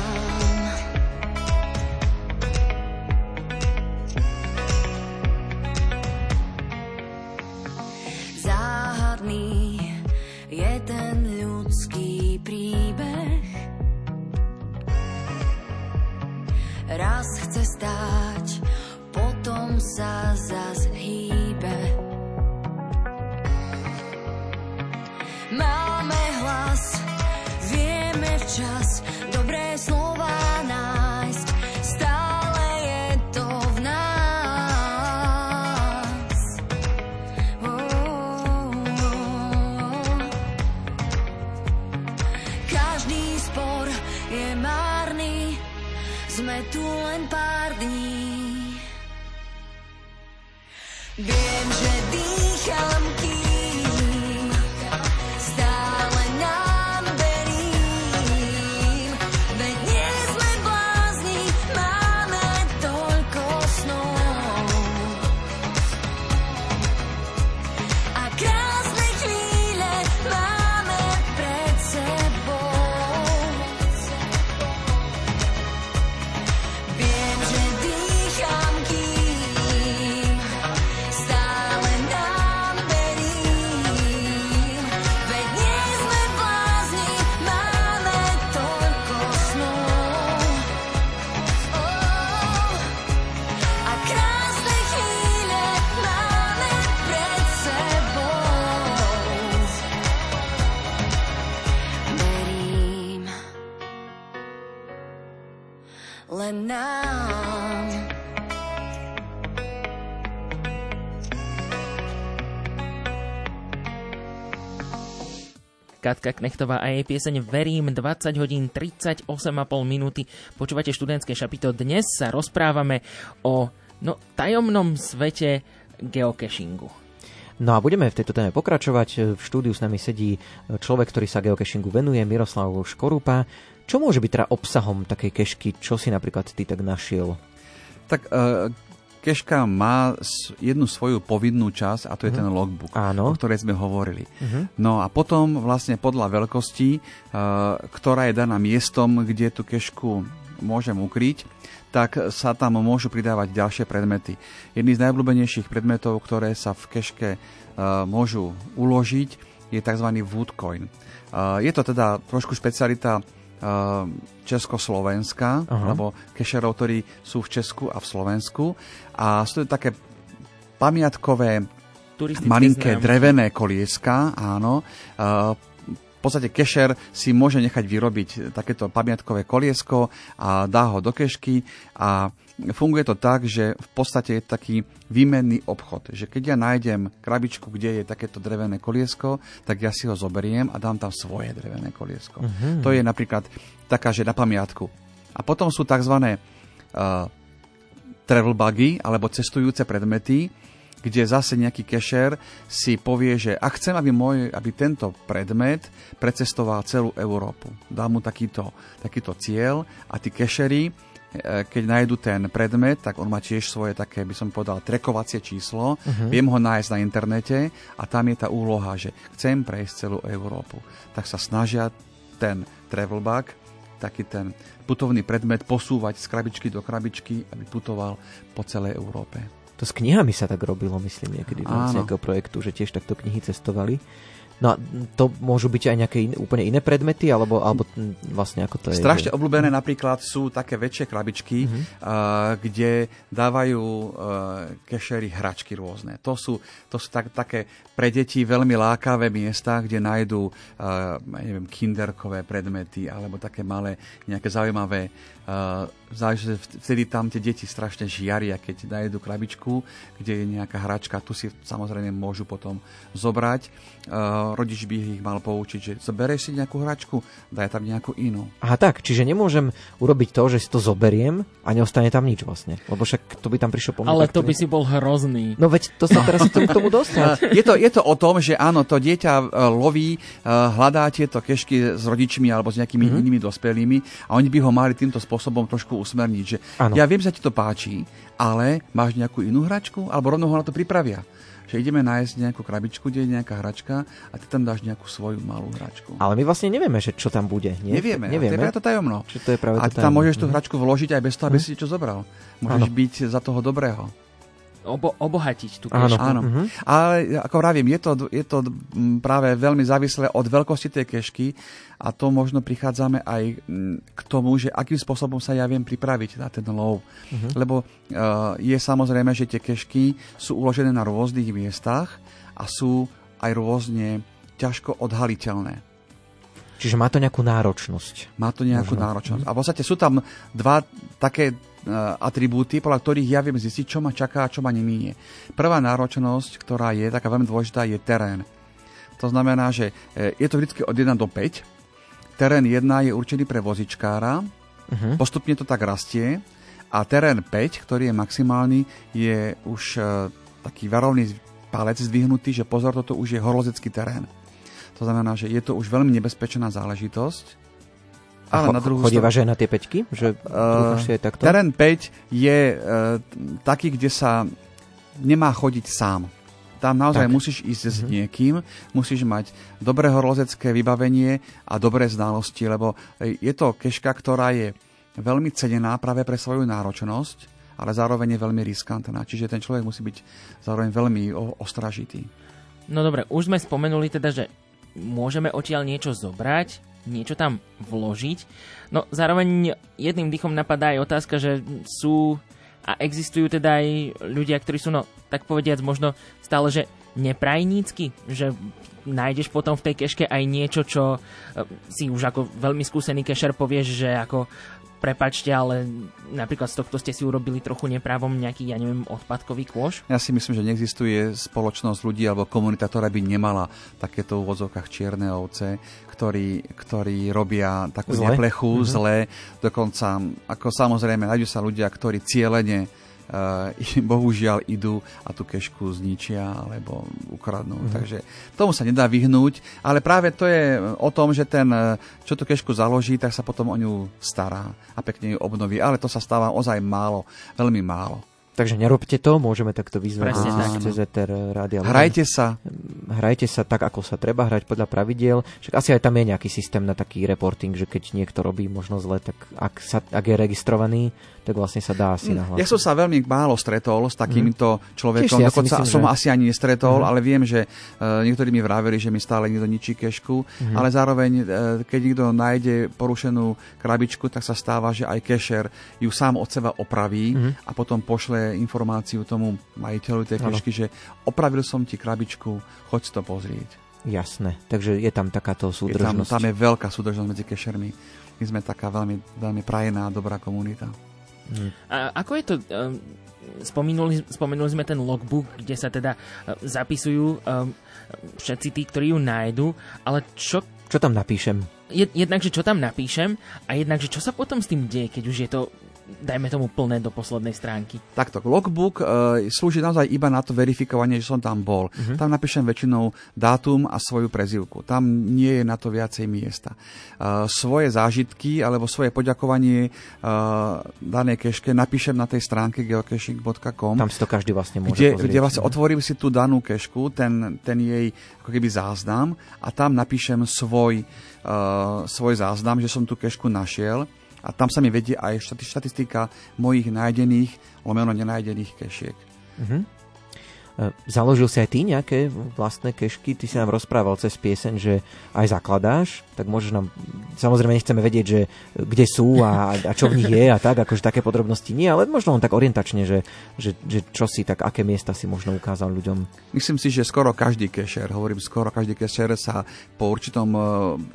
Katka Knechtová a jej pieseň Verím 20 hodín 38,5 minúty. Počúvate študentské šapito. Dnes sa rozprávame o no, tajomnom svete geocachingu. No a budeme v tejto téme pokračovať. V štúdiu s nami sedí človek, ktorý sa geocachingu venuje, Miroslav Škorupa. Čo môže byť teda obsahom takej kešky? Čo si napríklad ty tak našiel? Tak uh, keška má jednu svoju povinnú časť a to je ten logbook, Áno. o ktorej sme hovorili. No a potom vlastne podľa veľkosti, uh, ktorá je daná miestom, kde tú kešku môžem ukryť, tak sa tam môžu pridávať ďalšie predmety. Jedný z najobľúbenejších predmetov, ktoré sa v keške uh, môžu uložiť, je tzv. Woodcoin. Uh, je to teda trošku špecialita Československa, Aha. lebo kešerov, ktorí sú v Česku a v Slovensku. A sú to také pamiatkové malinké známky. drevené kolieska, áno. V podstate kešer si môže nechať vyrobiť takéto pamiatkové koliesko a dá ho do kešky a funguje to tak, že v podstate je taký výmenný obchod. Že keď ja nájdem krabičku, kde je takéto drevené koliesko, tak ja si ho zoberiem a dám tam svoje drevené koliesko. Mhm. To je napríklad taká, že na pamiatku. A potom sú tzv. Uh, travel buggy alebo cestujúce predmety, kde zase nejaký kešer si povie, že ak chcem, aby, môj, aby tento predmet precestoval celú Európu. Dá mu takýto, takýto cieľ a tí kešery, e, keď nájdu ten predmet, tak on má tiež svoje také, by som povedal, trekovacie číslo. Uh-huh. Viem ho nájsť na internete a tam je tá úloha, že chcem prejsť celú Európu. Tak sa snažia ten travel bug, taký ten putovný predmet posúvať z krabičky do krabičky, aby putoval po celej Európe. To s knihami sa tak robilo, myslím, niekedy v rámci nejakého projektu, že tiež takto knihy cestovali. No a to môžu byť aj nejaké iné, úplne iné predmety, alebo, alebo vlastne ako to je? Strašne obľúbené napríklad sú také väčšie krabičky, uh-huh. uh, kde dávajú uh, kešery hračky rôzne. To sú, to sú tak, také pre deti veľmi lákavé miesta, kde nájdú uh, neviem, kinderkové predmety alebo také malé nejaké zaujímavé Uh, záleží, že vtedy tam tie deti strašne žiaria, keď najedú krabičku, kde je nejaká hračka, tu si samozrejme môžu potom zobrať. Uh, rodič by ich mal poučiť, že zoberieš si nejakú hračku, daj tam nejakú inú. Aha tak, čiže nemôžem urobiť to, že si to zoberiem a neostane tam nič vlastne. Lebo však to by tam prišlo po mne. Ale to by si bol hrozný. No veď to sa teraz chcem k tomu dostať. Je to, je to o tom, že áno, to dieťa e, loví, hľadá tieto kešky s rodičmi alebo s nejakými mm-hmm. inými dospelými a oni by ho mali týmto spôsobom trošku usmerniť, že Áno. ja viem, že sa ti to páči, ale máš nejakú inú hračku alebo rovno ho na to pripravia. Že ideme nájsť nejakú krabičku, kde je nejaká hračka a ty tam dáš nejakú svoju malú hračku. Ale my vlastne nevieme, že čo tam bude. Nie? Nevieme, nevieme. A to je práve to tajomno. Čiže to je práve a ty tam môžeš tú Mhm. hračku vložiť aj bez toho, aby si čo zobral. Môžeš Áno. byť za toho dobrého. Obo, obohatiť tú Áno. kešku. Áno, Mhm. ale ako vravím, je to, je to práve veľmi závislé od veľkosti tej kešky a to možno prichádzame aj k tomu, že akým spôsobom sa ja viem pripraviť na ten lov. Lebo uh, je samozrejme, že tie kešky sú uložené na rôznych miestach a sú aj rôzne ťažko odhaliteľné. Čiže má to nejakú náročnosť. Má to nejakú Možno. náročnosť. A v podstate sú tam dva také atribúty, podľa ktorých ja viem zistiť, čo ma čaká a čo ma nemínie. Prvá náročnosť, ktorá je taká veľmi dôležitá, je terén. To znamená, že e, je to vždy od 1 do 5. Terén 1 je určený pre vozičkára, Uh-huh. postupne to tak rastie a terén 5, ktorý je maximálny, je už e, taký varovný palec zdvihnutý, že pozor, toto už je horolezecký terén. To znamená, že je to už veľmi nebezpečná záležitosť. Ale na druhú Chodíva, že aj na tie peťky? Že Uh, si aj takto? terén 5 je uh, taký, kde sa nemá chodiť sám. Tam naozaj Tak. musíš ísť s Mhm. niekým, musíš mať dobré horolezecké vybavenie a dobré znalosti, lebo e, je to keška, ktorá je veľmi cenená práve pre svoju náročnosť, ale zároveň je veľmi riskantná. Čiže ten človek musí byť zároveň veľmi ostražitý. No dobre, už sme spomenuli teda, že môžeme odtiaľ niečo zobrať, niečo tam vložiť. No zároveň jedným dýchom napadá aj otázka, že sú a existujú teda aj ľudia, ktorí sú, no tak povediac, možno stále, že neprajnícky, že nájdeš potom v tej keške aj niečo, čo e, si už ako veľmi skúsený kešer povieš, že ako prepačte, ale napríklad z tohto ste si urobili trochu neprávom nejaký, ja neviem, odpadkový kôš. Ja si myslím, že neexistuje spoločnosť ľudí alebo komunita, ktorá by nemala takéto v úvodzovkách čierne ovce, ktorí, ktorí robia takú Zle. neplechu, Mhm. zle. Dokonca, ako samozrejme, nájdú sa ľudia, ktorí cieľene bohužiaľ idú a tú kešku zničia alebo ukradnú. Mhm. Takže tomu sa nedá vyhnúť, ale práve to je o tom, že ten, eh, čo tú kešku založí, tak sa potom o ňu stará a pekne ju obnoví. Ale to sa stáva ozaj málo, veľmi málo. Takže nerobte to, môžeme takto vyzvať Presne ľudí tak. cez ETR rádia. Hrajte sa, Hrajte sa tak, ako sa treba hrať podľa pravidiel. Však asi aj tam je nejaký systém na taký reporting, že keď niekto robí možno zle, tak ak, sa, ak je registrovaný, tak vlastne sa dá asi nahlásiť. Ja som sa veľmi málo stretol s takýmto človekom, Tiež dokonca myslím, som že- asi ani nestretol, ale viem, že uh, niektorí mi vraveli, že mi stále niekto ničí kešku, ale zároveň, uh, keď niekto nájde porušenú krabičku, tak sa stáva, že aj kešer ju sám od seba opraví a potom pošle informáciu tomu majiteľu tej kešky, že opravil som ti krabičku, choď to pozrieť. Jasné, takže je tam takáto Je tam, súdržnosť. tam je veľká súdržnosť medzi kešermi. My sme taká veľmi, veľmi prajená, dobrá komunita. A ako je to... Um, spomenuli, spomenuli sme ten logbook, kde sa teda uh, zapisujú um, všetci tí, ktorí ju nájdu, ale čo... Čo tam napíšem? Jed, jednak, že čo tam napíšem a jednak, že čo sa potom s tým deje, keď už je to dajme tomu plné do poslednej stránky. Takto, logbook uh, slúži naozaj iba na to verifikovanie, že som tam bol. Uh-huh. Tam napíšem väčšinou dátum a svoju prezivku. Tam nie je na to viacej miesta. Uh, svoje zážitky alebo svoje poďakovanie uh, danej keške napíšem na tej stránke geocaching.com. Tam si to každý vlastne môže kde, pozrieť. kde vlastne otvorím si tú danú kešku, ten, ten jej ako keby záznam a tam napíšem svoj, uh, svoj záznam, že som tú kešku našiel a tam sa mi vedie aj štati- štatistika mojich nájdených, lomeno nenájdených kešiek. Mhm. E, Založil si aj ty nejaké vlastné kešky? Ty si nám rozprával cez pieseň, že aj zakladáš, tak môžeš nám, samozrejme nechceme vedieť, že kde sú a, a čo v nich je a tak, akože také podrobnosti nie, ale možno len tak orientačne, že, že, že čo si, tak aké miesta si možno ukázal ľuďom. Myslím si, že skoro každý kešer, hovorím skoro každý kešer sa po určitom uh,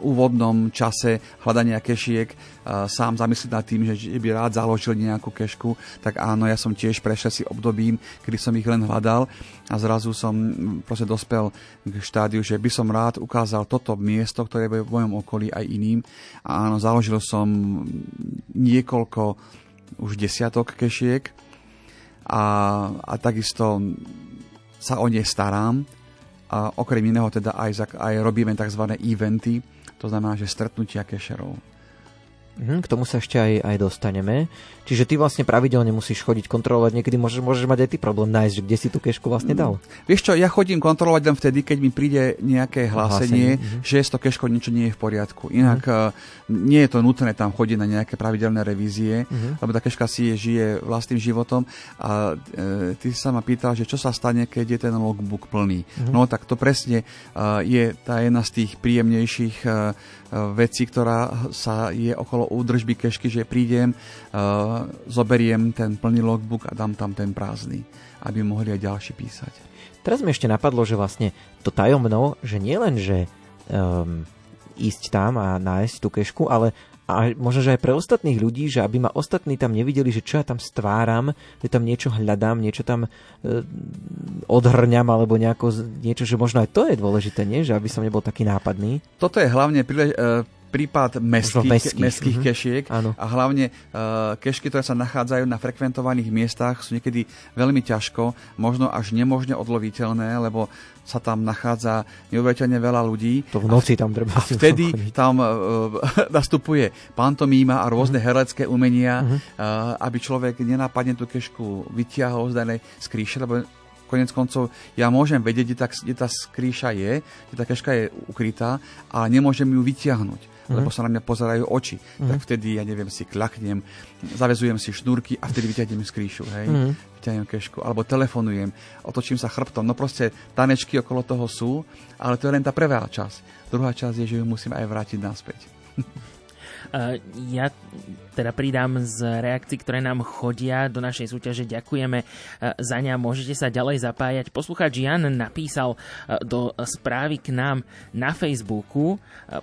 úvodnom čase hľadania kešiek sám zamyslí nad tým, že by rád založil nejakú kešku, tak áno, ja som tiež prešiel si obdobím, kedy som ich len hľadal a zrazu som proste dospel k štádiu, že by som rád ukázal toto miesto, ktoré je v mojom okolí aj iným. A áno, založil som niekoľko už desiatok kešiek a, a takisto sa o ne starám. A okrem iného teda aj, aj robíme tzv. eventy, to znamená, že stretnutia kešerov. Mhm, k tomu sa ešte aj, aj dostaneme. Čiže ty vlastne pravidelne musíš chodiť kontrolovať, niekedy môžeš, môžeš mať aj ty problém nájsť, kde si tú kešku vlastne dal. Mm. Vieš čo, ja chodím kontrolovať len vtedy, keď mi príde nejaké hlásenie, Hlásenie, mhm. že s to keškou niečo nie je v poriadku. Inak mm. nie je to nutné tam chodiť na nejaké pravidelné revízie, Mhm. lebo tá keška si je, žije vlastným životom a e, ty sa ma pýtal, že čo sa stane, keď je ten logbook plný. Mhm. No tak to presne e, je tá jedna z tých príjemnejších e, e, vecí, ktorá sa je okolo údržby kešky, že prídem, e, zoberiem ten plný logbook a dám tam ten prázdny, aby mohli aj ďalší písať. Teraz mi ešte napadlo, že vlastne to tajomno, že nie len, že um, ísť tam a nájsť tú kešku, ale a možno, že aj pre ostatných ľudí, že aby ma ostatní tam nevideli, že čo ja tam stváram, že tam niečo hľadám, niečo tam e, odhrňam, alebo nejako, niečo, že možno aj to je dôležité, nie? Že aby som nebol taký nápadný. Toto je hlavne príle, e, prípad mestských, mestských, mestských mhm. kešiek Áno. a hlavne uh, kešky, ktoré sa nachádzajú na frekventovaných miestach, sú niekedy veľmi ťažko, možno až nemožne odloviteľné, lebo sa tam nachádza neuveriteľne veľa ľudí. To v noci tam treba A vtedy chodiť. tam uh, nastupuje pantomíma a rôzne herecké umenia, Mhm. uh, aby človek nenápadne tú kešku vytiahol z danej skríše, lebo konec koncov ja môžem vedieť, kde tá, kde tá skríša je, kde tá keška je ukrytá, ale nemôžem ju vytiahnuť, Mhm. lebo sa na mňa pozerajú oči. Tak vtedy, ja neviem, si klaknem, zavezujem si šnúrky a vtedy vyťahnem skríšu, hej, Mhm. vyťahnem kešku, alebo telefonujem, otočím sa chrbtom, no proste tanečky okolo toho sú, ale to je len tá prvá časť. Druhá časť je, že ju musím aj vrátiť naspäť. Uh, ja teda pridám z reakcií, ktoré nám chodia do našej súťaže. Ďakujeme uh, za ňa. Môžete sa ďalej zapájať. Poslucháč Jan napísal uh, do správy k nám na Facebooku.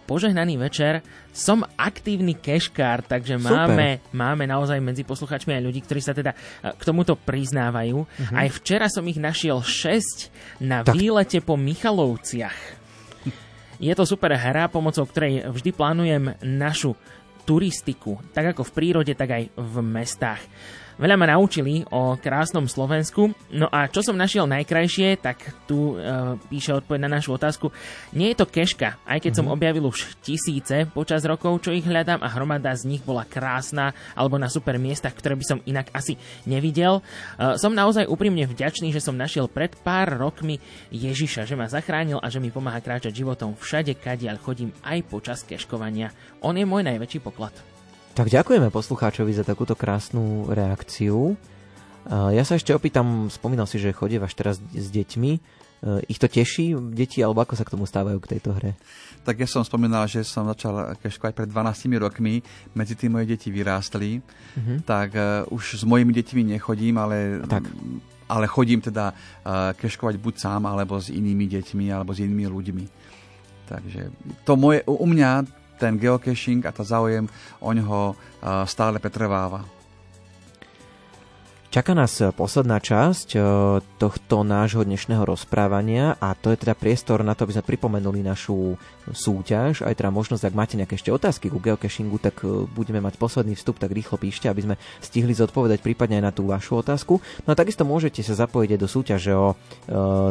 Požehnaný večer. Som aktívny keškár, takže Super. máme, máme naozaj medzi poslucháčmi aj ľudí, ktorí sa teda k tomuto priznávajú. Aj včera som ich našiel 6 na Tak- výlete po Michalovciach. Je to super hra, pomocou ktorej vždy plánujem našu turistiku, tak ako v prírode, tak aj v mestách. Veľa ma naučili o krásnom Slovensku. No a čo som našiel najkrajšie, tak tu e, píše odpoveď na našu otázku. Nie je to keška, aj keď som objavil už tisíce počas rokov, čo ich hľadám a hromada z nich bola krásna alebo na super miestach, ktoré by som inak asi nevidel. E, som naozaj úprimne vďačný, že som našiel pred pár rokmi Ježiša, že ma zachránil a že mi pomáha kráčať životom všade, kadiaľ chodím aj počas keškovania. On je môj najväčší poklad. Tak ďakujeme poslucháčovi za takúto krásnu reakciu. Ja sa ešte opýtam, spomínal si, že chodievaš teraz s deťmi. Uh, Ich to teší, deti, alebo ako sa k tomu stávajú k tejto hre? Tak ja som spomínal, že som začal keškovať pred 12 rokmi, medzi tým moje deti vyrástli, tak uh, už s mojimi deťmi nechodím, ale, Tak. ale chodím teda uh, keškovať buď sám, alebo s inými deťmi, alebo s inými ľuďmi. Takže to moje, u mňa ten geocaching a tá záujem o ňoho uh, stále pretrváva. Čaká nás eh, posledná časť eh, tohto nášho dnešného rozprávania a to je teda priestor na to, aby sme pripomenuli našu súťaž, aj teda možnosť, ak máte nejaké ešte otázky ku geocachingu, tak eh, budeme mať posledný vstup, tak rýchlo píšte, aby sme stihli zodpovedať prípadne aj na tú vašu otázku. No a takisto môžete sa zapojiť aj do súťaže o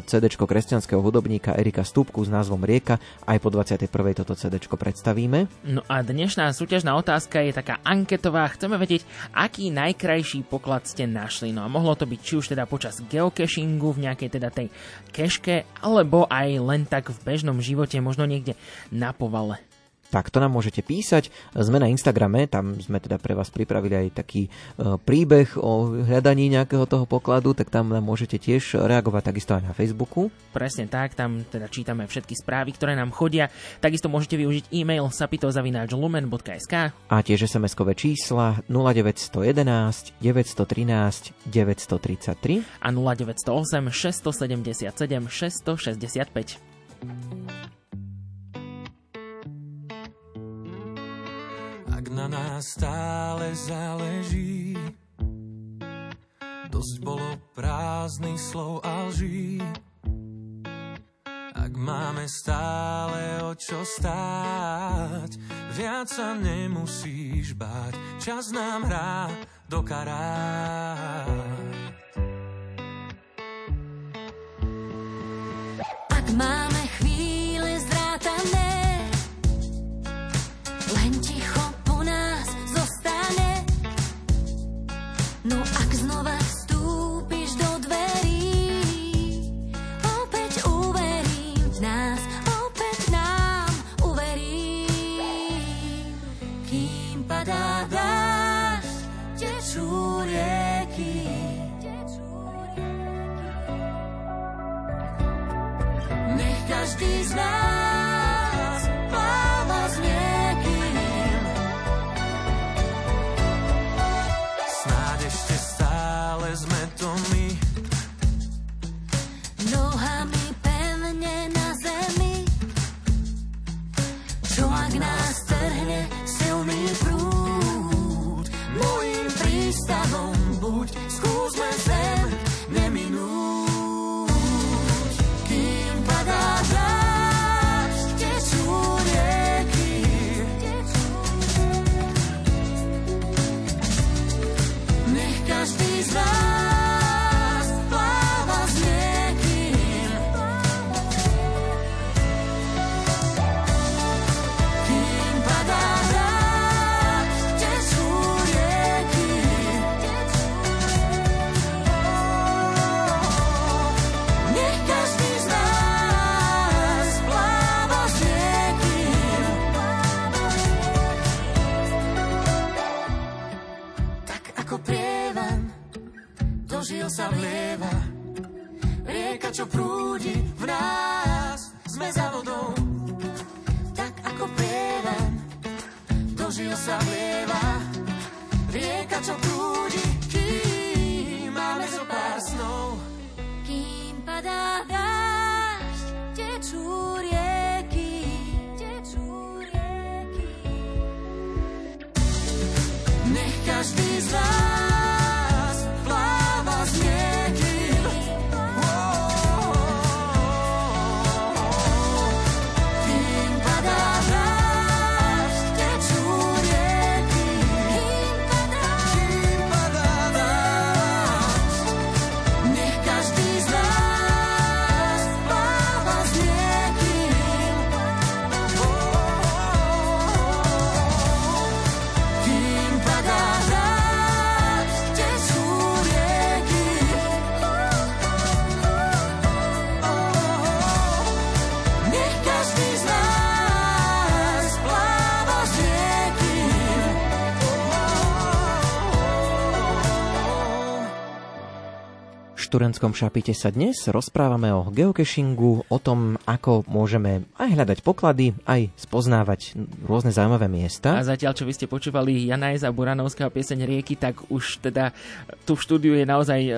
CD kresťanského hudobníka Erika Stupku s názvom Rieka. Aj po 21. toto CD predstavíme. No a dnešná súťažná otázka je taká anketová. Chceme vedieť, aký najkrajší poklad ste našli. No a mohlo to byť či už teda počas geocachingu v nejakej teda tej keške, alebo aj len tak v bežnom živote, možno niekde na povale. tak to nám môžete písať. Sme na Instagrame, tam sme teda pre vás pripravili aj taký e, príbeh o hľadaní nejakého toho pokladu, tak tam nám môžete tiež reagovať takisto aj na Facebooku. Presne tak, tam teda čítame všetky správy, ktoré nám chodia. Takisto môžete využiť e-mail sapitozavináčlumen.sk A tiež SMS-kové čísla 0911 913 933 a 0908 677 665. na nás stále záleží, dosť bolo prázdnych slov a lží. Ak máme stále o čo stáť, viac sa nemusíš báť, čas nám hrá do karát. Ak máme V študentskom šapite sa dnes rozprávame o geocachingu, o tom, ako môžeme aj hľadať poklady, aj spoznávať rôzne zaujímavé miesta. A zatiaľ, čo vy ste počúvali Janajza Buranovského pieseň Rieky, tak už teda tu v štúdiu je naozaj e,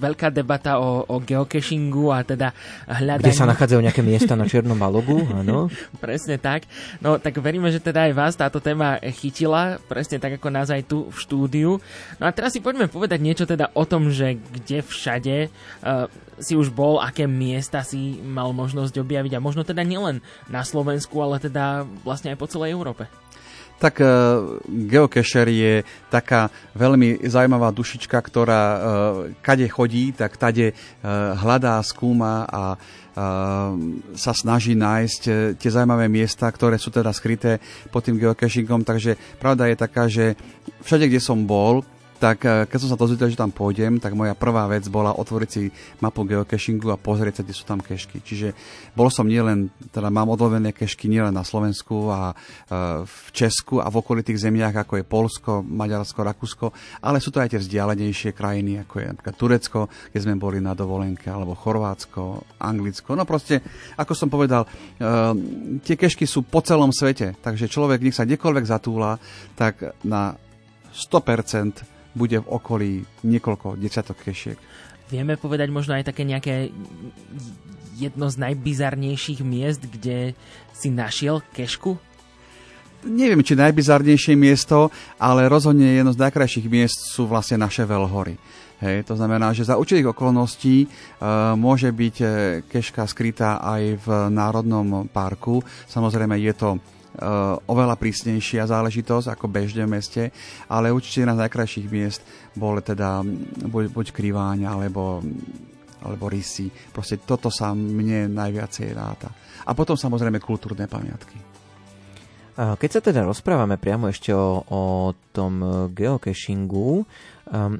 veľká debata o, o geocachingu a teda hľadaní... Kde sa nachádzajú nejaké miesta na Čiernom balogu, áno. Presne tak. No tak veríme, že teda aj vás táto téma chytila, presne tak ako nás aj tu v štúdiu. No a teraz si poďme povedať niečo teda o tom, že kde všade uh, si už bol, aké miesta si mal možnosť objaviť a možno teda nielen na Slovensku, ale teda vlastne aj po celej Európe. Tak uh, geocacher je taká veľmi zaujímavá dušička, ktorá uh, kade chodí, tak tade hľadá, skúma a sa snaží nájsť tie zaujímavé miesta, ktoré sú teda skryté pod tým geocachingom. Takže pravda je taká, že všade, kde som bol, tak eh, keď som sa dozvedel, že tam pôjdem, tak moja prvá vec bola otvoriť si mapu geocachingu a pozrieť sa, kde sú tam kešky. Čiže bol som nielen, teda mám odlovené kešky nielen na Slovensku a eh, v Česku a v okolitých zemiach, ako je Polsko, Maďarsko, Rakúsko, ale sú to aj tie vzdialenejšie krajiny, ako je napríklad Turecko, kde sme boli na dovolenke, alebo Chorvátsko, Anglicko. No proste, ako som povedal, eh, tie kešky sú po celom svete, takže človek, nech sa kdekoľvek zatúla, tak na 100% bude v okolí niekoľko desiatok kešiek. Vieme povedať možno aj také nejaké jedno z najbizarnejších miest, kde si našiel kešku? Neviem, či najbizarnejšie miesto, ale rozhodne jedno z najkrajších miest sú vlastne naše veľhory. Hej, to znamená, že za určitých okolností e, môže byť e, keška skrytá aj v Národnom parku. Samozrejme je to oveľa prísnejšia záležitosť ako bežne v meste, ale určite jedna z najkrajších miest bol teda buď, buď Kriváň alebo, alebo Rysy. Proste toto sa mne najviacej ráta. A potom samozrejme kultúrne pamiatky. Keď sa teda rozprávame priamo ešte o, o tom geocachingu, um,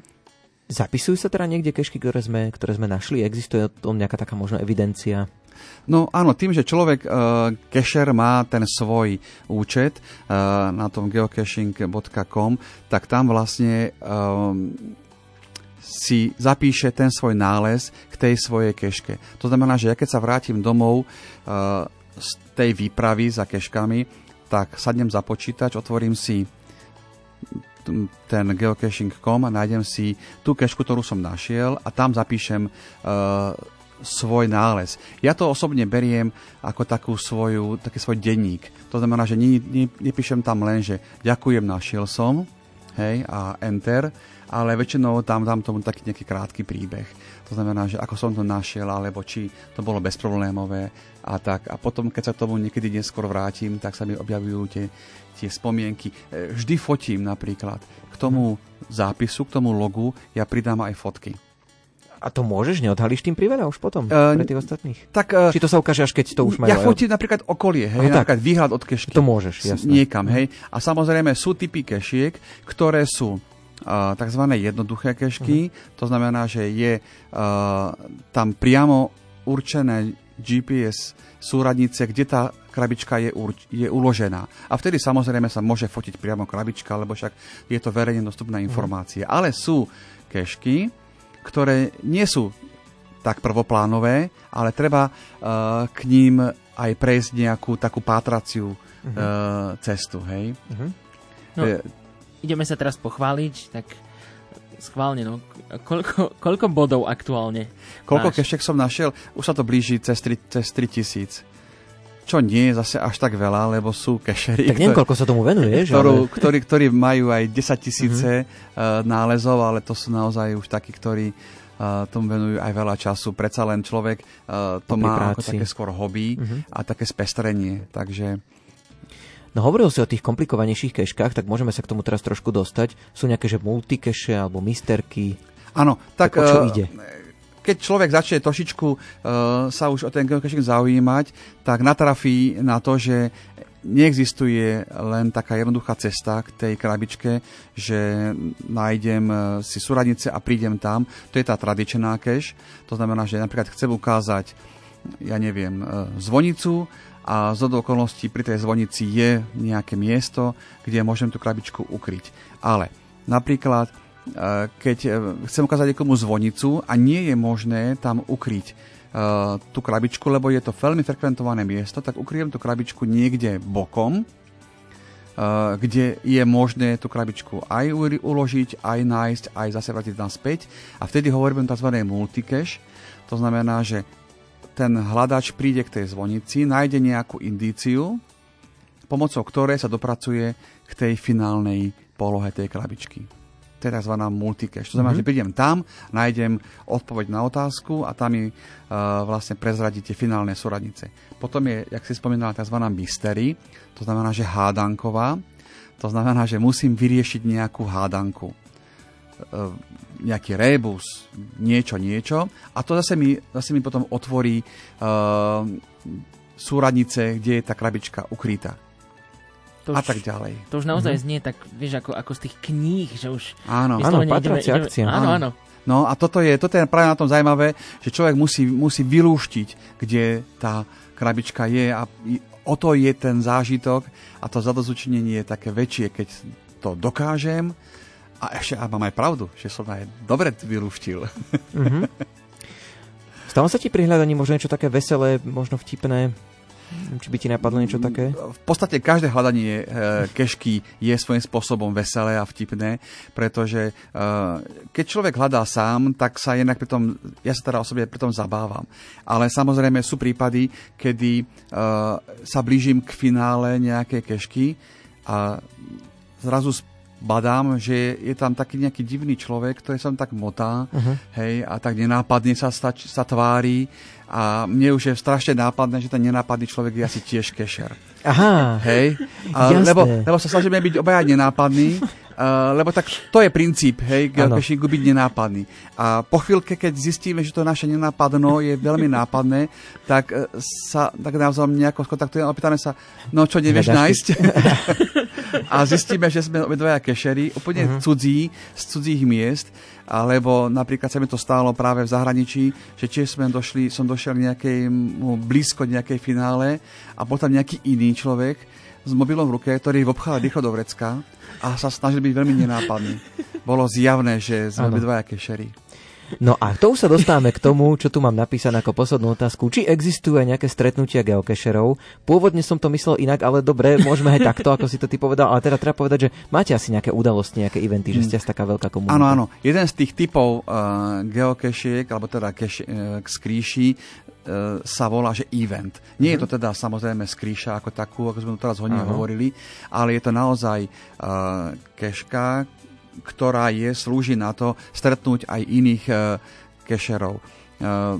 zapisujú sa teda niekde kešky, ktoré sme, ktoré sme našli? Existuje o tom nejaká taká možná evidencia? No áno, tým, že človek uh, má ten svoj účet uh, na tom geocaching.com, tak tam vlastne um, si zapíše ten svoj nález k tej svojej keške. To znamená, že ja keď sa vrátim domov uh, z tej výpravy za keškami, tak sadnem za počítač, otvorím si ten geocaching.com a nájdem si tú kešku, ktorú som našiel a tam zapíšem uh, svoj nález. Ja to osobne beriem ako takú svoju, taký svoj denník. To znamená, že ne, ne, nepíšem tam len, že ďakujem, našiel som, hej, a enter, ale väčšinou tam dám tomu taký nejaký krátky príbeh. To znamená, že ako som to našiel, alebo či to bolo bezproblémové a tak. A potom, keď sa tomu niekedy neskôr vrátim, tak sa mi objavujú tie, tie spomienky. E, vždy fotím napríklad. K tomu zápisu, k tomu logu ja pridám aj fotky. A to môžeš, neodhalíš tým priveľa už potom uh, pre tých ostatných? Tak, uh, Či to sa ukáže až keď to už majú? Ja fotím napríklad okolie, hej, Aha, napríklad výhľad od kešky. To môžeš, jasne. Niekam, hej. A samozrejme sú typy kešiek, ktoré sú uh, tzv. jednoduché kešky, uh-huh. to znamená, že je uh, tam priamo určené GPS súradnice, kde tá krabička je, urč- je uložená. A vtedy samozrejme sa môže fotiť priamo krabička, lebo však je to verejne dostupná informácia. Uh-huh. Ale sú kešky, ktoré nie sú tak prvoplánové, ale treba uh, k ním aj prejsť nejakú takú pátraciu uh-huh. uh, cestu, hej? Uh-huh. No, e, ideme sa teraz pochváliť, tak schválne, no, koľko, koľko bodov aktuálne Koľko kešek som našiel? Už sa to blíži cez, 3, cez 3000 čo nie je zase až tak veľa, lebo sú kešery. Tak neviem, koľko sa tomu venuje, ktorú, ale... ktorí, ktorí majú aj 10 tisíce mm-hmm. nálezov, ale to sú naozaj už takí, ktorí uh, tomu venujú aj veľa času. Predsa len človek uh, to má práci. ako také skôr hobby mm-hmm. a také spestrenie. Takže No hovoril si o tých komplikovanejších keškách, tak môžeme sa k tomu teraz trošku dostať. Sú nejaké, že multikeše alebo misterky? Áno, tak, tak o čo uh, ide? Keď človek začne trošičku uh, sa už o ten geocaching zaujímať, tak natrafí na to, že neexistuje len taká jednoduchá cesta k tej krabičke, že nájdem e, si súradnice a prídem tam. To je tá tradičná cache. To znamená, že napríklad chcem ukázať, ja neviem, e, zvonicu a z okolností pri tej zvonici je nejaké miesto, kde môžem tú krabičku ukryť. Ale napríklad keď eh, chcem ukázať niekomu zvonicu a nie je možné tam ukryť uh, tú krabičku, lebo je to veľmi frekventované miesto, tak ukryjem tú krabičku niekde bokom, kde je možné tú krabičku aj uložiť, aj nájsť, aj zase vrátiť naspäť. A vtedy hovoríme tzv. multicache. To znamená, že ten hľadač príde k tej zvonici, nájde nejakú indíciu, pomocou ktorej sa dopracuje k tej finálnej polohe tej krabičky tzv. multicache. To znamená, mm-hmm. že prídem tam, nájdem odpoveď na otázku a tam mi uh, vlastne prezradí tie finálne súradnice. Potom je, jak si spomínala, tzv. mystery, to znamená, že hádanková, to znamená, že musím vyriešiť nejakú hádanku. Uh, nejaký rebus, niečo, niečo a to zase mi, zase mi potom otvorí uh, súradnice, kde je tá krabička ukrytá. To a už- tak ďalej. To už naozaj znie tak, vieš, ako, ako z tých kníh, že už... Áno. Áno, patracia akcia. Áno, áno. No a toto je, toto je práve na tom zaujímavé, že človek musí, musí vylúštiť, kde tá krabička je a o to je ten zážitok a to zadozučinenie je také väčšie, keď to dokážem a ešte a mám aj pravdu, že som aj dobre vylúštil. Stalo sa ti pri hľadaní možno niečo také veselé, možno vtipné? Či by ti napadlo niečo také? V podstate každé hľadanie e, kešky je svojím spôsobom veselé a vtipné, pretože e, keď človek hľadá sám, tak sa jednak pri tom, ja sa teda osobne pri tom zabávam. Ale samozrejme sú prípady, kedy e, sa blížim k finále nejakej kešky a zrazu badám, že je tam taký nejaký divný človek, ktorý sa tak motá, uh-huh. hej, a tak nenápadne sa, stač, sa tvári a mne už je strašne nápadné, že ten nenápadný človek je asi tiež kešer. Aha, Hej? A, lebo, lebo sa snažíme byť obaja nenápadní, uh, lebo tak to je princíp, hej, geocachingu byť nenápadný. A po chvíľke, keď zistíme, že to naše nenápadno je veľmi nápadné, tak uh, sa tak navzájom nejako skontaktujeme a pýtame sa, no čo nevieš nájsť? a zistíme, že sme obidvaja kešery, úplne uh-huh. cudzí, z cudzích miest, alebo napríklad sa mi to stalo práve v zahraničí, že tiež sme došli, som došiel nejakej, blízko nejakej finále a bol tam nejaký iný človek s mobilom v ruke, ktorý vopchal rýchlo do vrecka a sa snažil byť veľmi nenápadný. Bolo zjavné, že sme obidvaja kešery. No a to už sa dostávame k tomu, čo tu mám napísané ako poslednú otázku. Či existujú aj nejaké stretnutia geocacherov? Pôvodne som to myslel inak, ale dobre, môžeme aj takto, ako si to ty povedal. Ale teda treba povedať, že máte asi nejaké udalosti, nejaké eventy, že ste asi taká veľká komunita. Áno, áno. Jeden z tých typov uh, geocachiek, alebo teda cache, uh, skríši, uh, sa volá, že event. Nie je to teda samozrejme skríša ako takú, ako sme tu teraz hodne Áno. hovorili, ale je to naozaj uh, keška, ktorá je, slúži na to stretnúť aj iných uh, kešerov. Uh,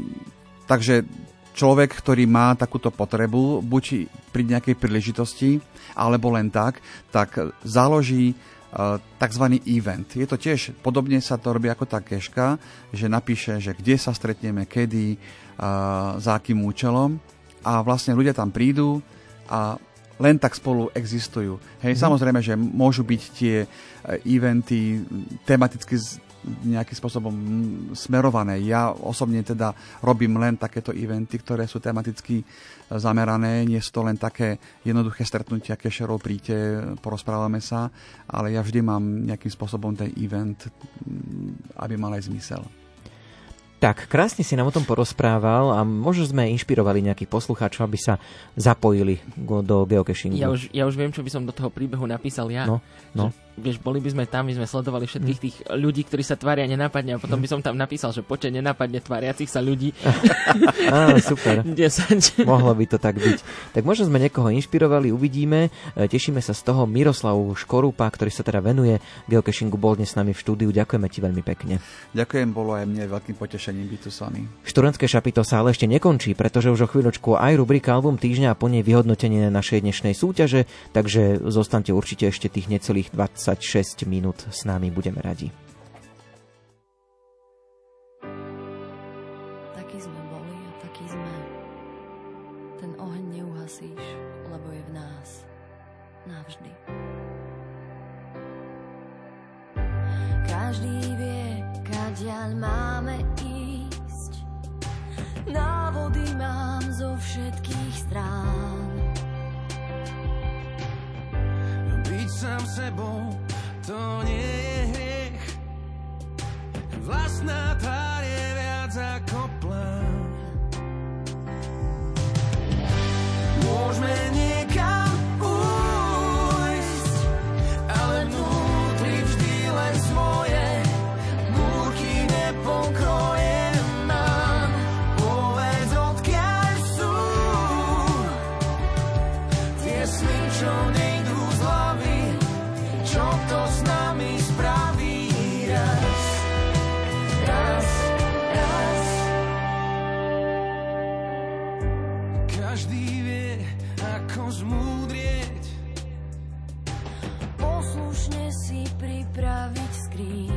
takže človek, ktorý má takúto potrebu, buď pri nejakej príležitosti, alebo len tak, tak založí tzv. event. Je to tiež, podobne sa to robí ako tá keška, že napíše, že kde sa stretneme, kedy, za akým účelom a vlastne ľudia tam prídu a len tak spolu existujú. Hej, mm. samozrejme, že môžu byť tie e, eventy tematicky nejakým spôsobom smerované. Ja osobne teda robím len takéto eventy, ktoré sú tematicky e, zamerané. Nie sú to len také jednoduché stretnutia kešerov, príďte, porozprávame sa, ale ja vždy mám nejakým spôsobom ten event, aby mal aj zmysel. Tak, krásne si nám o tom porozprával a možno sme inšpirovali nejakých poslucháčov, aby sa zapojili do geocachingu. Ja už, ja už viem, čo by som do toho príbehu napísal ja. No, no. Že, vieš, boli by sme tam, my sme sledovali všetkých tých ľudí, ktorí sa tvária nenápadne a potom by som tam napísal, že počet nenápadne tváriacich sa ľudí. Á, super. 10. Mohlo by to tak byť. Tak možno sme niekoho inšpirovali, uvidíme. E, Tešíme sa z toho. Miroslav Škorupa, ktorý sa teda venuje geocachingu, bol dnes s nami v štúdiu. Ďakujeme ti veľmi pekne. Ďakujem, bolo aj mne veľkým potešením byť tu s vami. Študentské šapito sa ale ešte nekončí, pretože už o chvíľočku aj rubrika Album týždňa a po nej vyhodnotenie našej dnešnej súťaže, takže zostaňte určite ešte tých necelých 26 minút s nami, budeme radi. Taký sme boli a taký sme. Ten oheň neuhasíš, lebo je v nás. Navždy. Každý vie, kadiaľ máme ísť. Návody mám zo všetkých strán. Sám sebou, to nie je hriech. Vlastná tvár Každý vie, ako zmúdrieť, Poslušne si pripraviť skríž.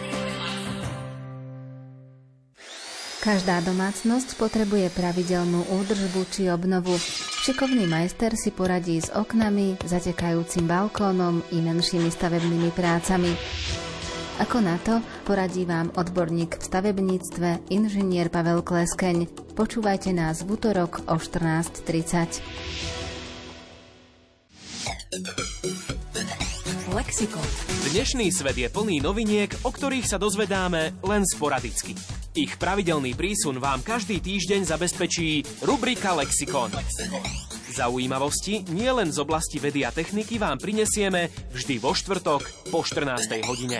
Každá domácnosť potrebuje pravidelnú údržbu či obnovu. Šikovný majster si poradí s oknami, zatekajúcim balkónom i menšími stavebnými prácami. Ako na to poradí vám odborník v stavebníctve inžinier Pavel Kleskeň. Počúvajte nás v útorok o 14.30. Lexikon. Dnešný svet je plný noviniek, o ktorých sa dozvedáme len sporadicky. Ich pravidelný prísun vám každý týždeň zabezpečí rubrika Lexikon. Zaujímavosti nie len z oblasti vedy a techniky vám prinesieme vždy vo štvrtok po 14. hodine.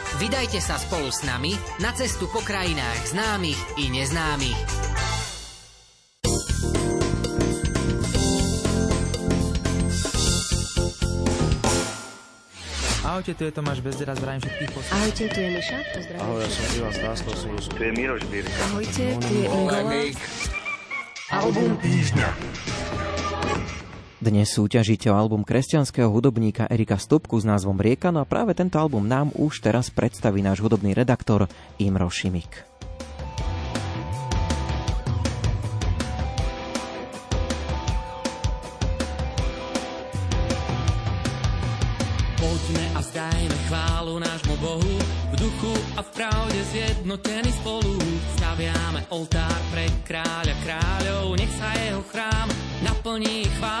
Vydajte sa spolu s nami na cestu po krajinách známych i neznámych. Ahojte, tu je Tomáš Bezdera, zdravím všetkých poslucháčov. Ahojte, tu je Miša, pozdravím. Ahoj, ja som Ivan Stáskal Súlusku. Tu je Miroš Birka. Ahojte, tu je Ingola. Album týždňa. Dnes súťažíte o album kresťanského hudobníka Erika Stupku s názvom Rieka, no a práve tento album nám už teraz predstaví náš hudobný redaktor Imro Šimik. Poďme a zdajme chválu nášmu Bohu, v duchu a v pravde zjednotení spolu. Staviame oltár pre kráľa kráľov, nech sa jeho chrám naplní chválou.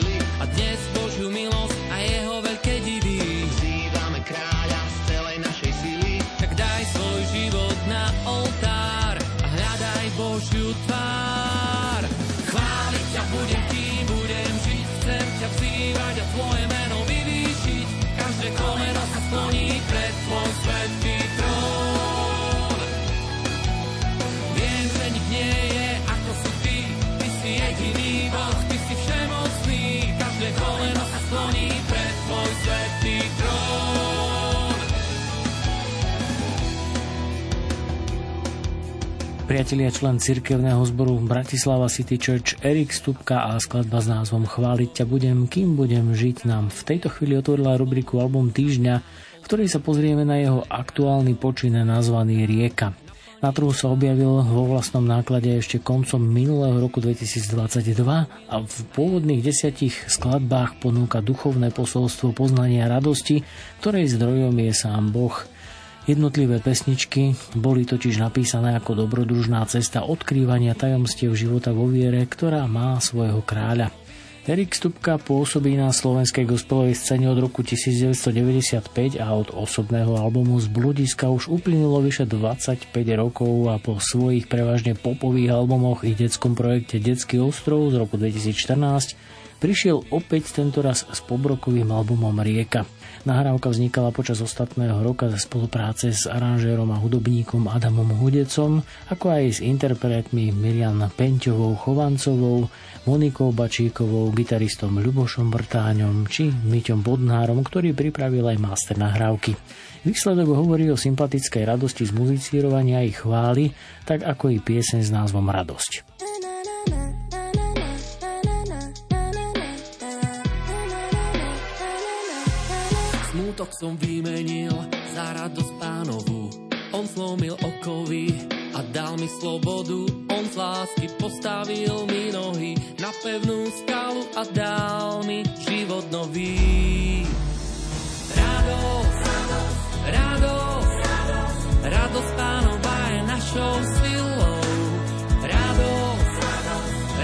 priatelia, člen cirkevného zboru Bratislava City Church Erik Stupka a skladba s názvom Chváliť ťa budem, kým budem žiť nám v tejto chvíli otvorila rubriku Album týždňa, v ktorej sa pozrieme na jeho aktuálny počin nazvaný Rieka. Na trhu sa objavil vo vlastnom náklade ešte koncom minulého roku 2022 a v pôvodných desiatich skladbách ponúka duchovné posolstvo poznania radosti, ktorej zdrojom je sám Boh – Jednotlivé pesničky boli totiž napísané ako dobrodružná cesta odkrývania tajomstiev života vo viere, ktorá má svojho kráľa. Erik Stupka pôsobí na slovenskej gospelovej scéne od roku 1995 a od osobného albumu z Bludiska už uplynulo vyše 25 rokov a po svojich prevažne popových albumoch i detskom projekte Detský ostrov z roku 2014 prišiel opäť tentoraz s pobrokovým albumom Rieka. Nahrávka vznikala počas ostatného roka za spolupráce s aranžérom a hudobníkom Adamom Hudecom, ako aj s interpretmi Miriam Penťovou Chovancovou, Monikou Bačíkovou, gitaristom Ľubošom Brtáňom či Myťom Bodnárom, ktorý pripravil aj master nahrávky. Výsledok hovorí o sympatickej radosti z muzicírovania i chvály, tak ako i pieseň s názvom Radosť. Smutok som vymenil za radosť pánovu. On slomil okovy a dal mi slobodu. On z lásky postavil mi nohy na pevnú skalu a dal mi život nový. Radosť, radosť, radosť pánova je našou silou. Radosť,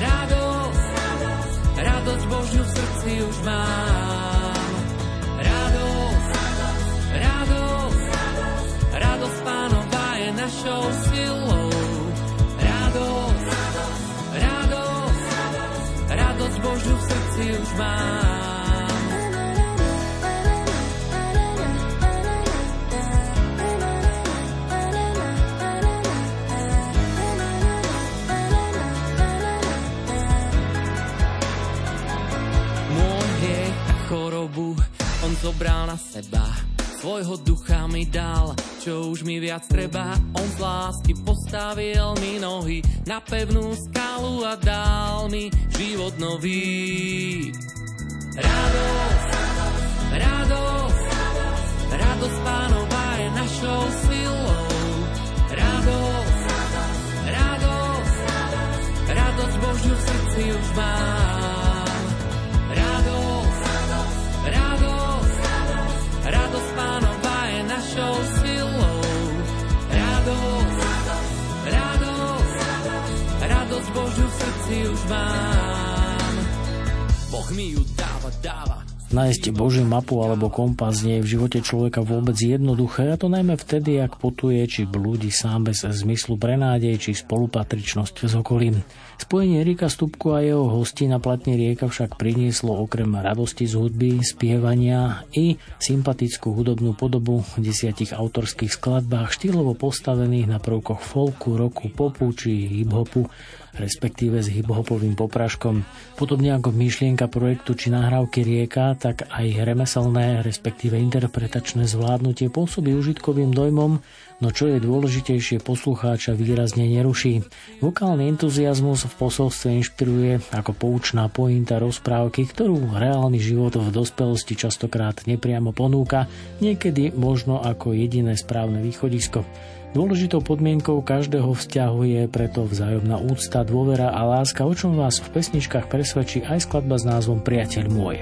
radosť, radosť Božiu v srdci už mám. Mám. Môj hriech a chorobu on zobral na seba svojho ducha mi dal, čo už mi viac treba. On z lásky postavil mi nohy na pevnú skalu a dal mi život nový. Radosť, radosť, radosť pánova je našou silou. Nájsť Božiu mapu alebo kompas nie je v živote človeka vôbec jednoduché, a to najmä vtedy, ak potuje či blúdi sám bez zmyslu pre nádej či spolupatričnosť s okolím. Spojenie Erika Stupku a jeho hosti na platne Rieka však prinieslo okrem radosti z hudby, spievania i sympatickú hudobnú podobu v desiatich autorských skladbách štýlovo postavených na prvkoch folku, roku, popu či hip-hopu respektíve s hiphopovým popraškom. Podobne ako myšlienka projektu či nahrávky Rieka, tak aj remeselné, respektíve interpretačné zvládnutie pôsobí užitkovým dojmom, no čo je dôležitejšie, poslucháča výrazne neruší. Vokálny entuziasmus v posolstve inšpiruje ako poučná pointa rozprávky, ktorú reálny život v dospelosti častokrát nepriamo ponúka, niekedy možno ako jediné správne východisko. Dôležitou podmienkou každého vzťahu je preto vzájomná úcta, dôvera a láska, o čom vás v pesničkách presvedčí aj skladba s názvom Priateľ môj.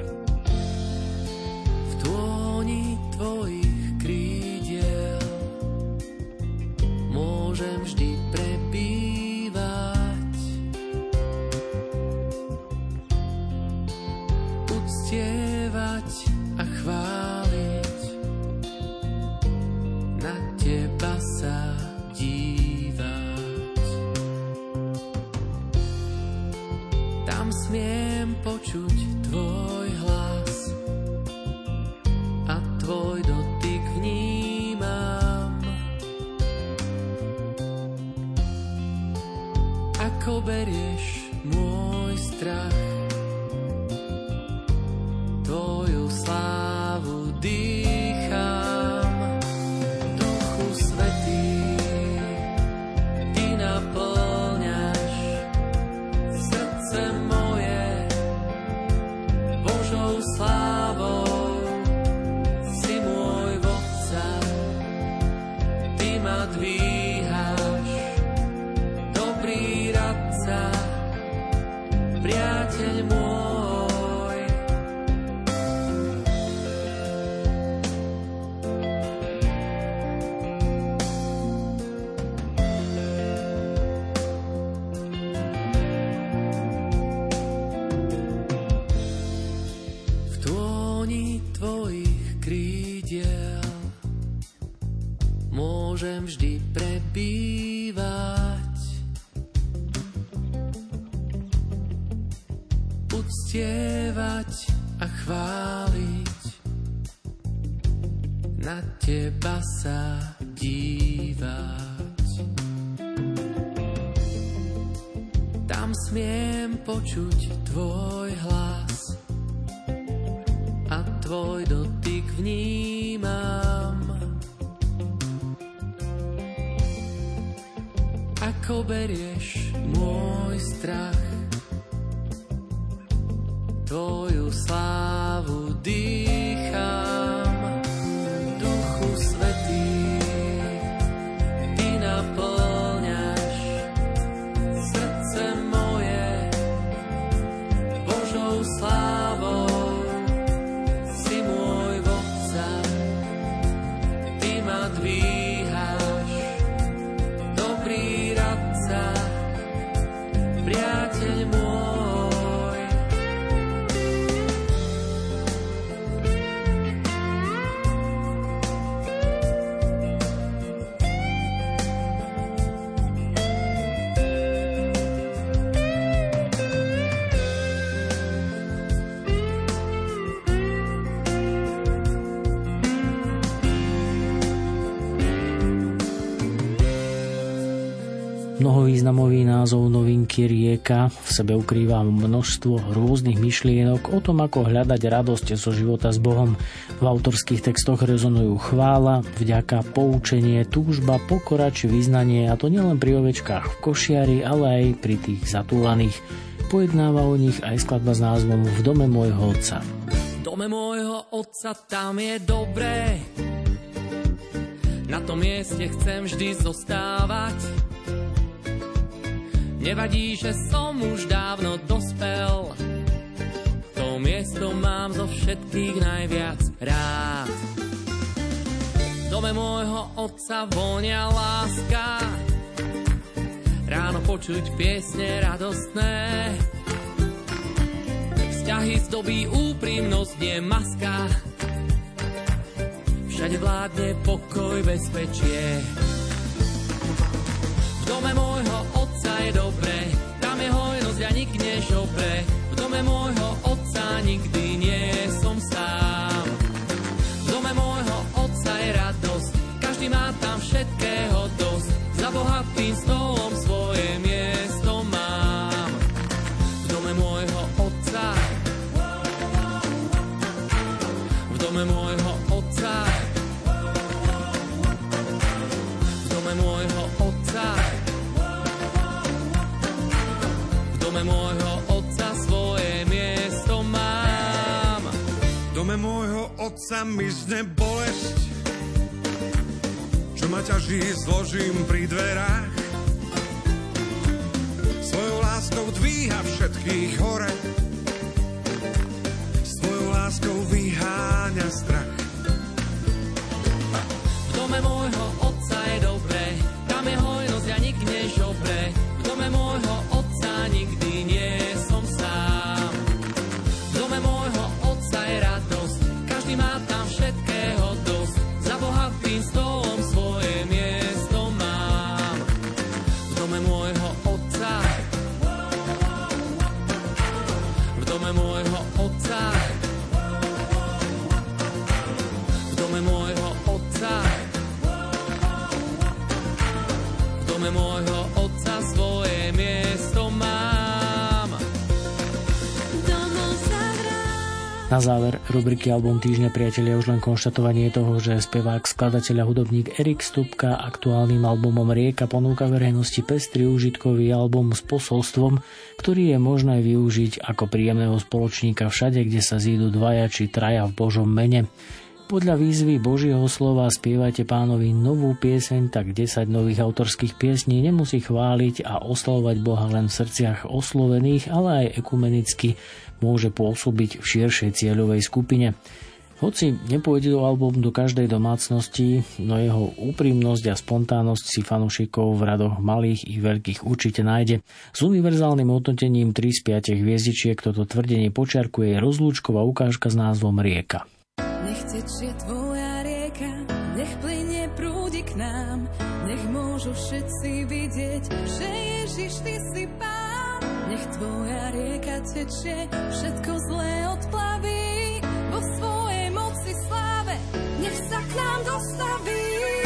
Môžem vždy prebývať. Uctievať a chváliť, na teba sa dívať. Tam smiem počuť Mnohovýznamový názov novinky Rieka v sebe ukrýva množstvo rôznych myšlienok o tom, ako hľadať radosť zo života s Bohom. V autorských textoch rezonujú chvála, vďaka, poučenie, túžba, pokora či vyznanie a to nielen pri ovečkách v košiari, ale aj pri tých zatúlaných. Pojednáva o nich aj skladba s názvom V dome môjho otca. V dome môjho otca tam je dobré, na tom mieste chcem vždy zostávať. Nevadí, že som už dávno dospel, to miesto mám zo všetkých najviac rád. V dome môjho otca vonia láska, ráno počuť piesne radostné. Vzťahy zdobí úprimnosť, nie maska, všade vládne pokoj, bezpečie. V dome môjho otca je dobre, tam je hojnosť a nik nežobre. V dome môjho otca nikdy nie otca mi zne bolesť, čo ma ťaží, zložím pri dverách. Svojou láskou dvíha všetkých hore, svojou láskou vyháňa strach. V dome môjho Na záver rubriky Album týždňa priatelia už len konštatovanie toho, že spevák, skladateľ a hudobník Erik Stupka aktuálnym albumom Rieka ponúka verejnosti pestrý užitkový album s posolstvom, ktorý je možné využiť ako príjemného spoločníka všade, kde sa zídu dvaja či traja v Božom mene. Podľa výzvy Božieho slova spievajte pánovi novú pieseň, tak 10 nových autorských piesní nemusí chváliť a oslavovať Boha len v srdciach oslovených, ale aj ekumenicky môže pôsobiť v širšej cieľovej skupine. Hoci nepôjde album do každej domácnosti, no jeho úprimnosť a spontánnosť si fanúšikov v radoch malých i veľkých určite nájde. S univerzálnym hodnotením 3 z 5 hviezdičiek toto tvrdenie počiarkuje rozlúčková ukážka s názvom Rieka. Nech tečie tvoja rieka tečie, všetko zlé odplaví, vo svojej moci sláve, nech sa k nám dostaví.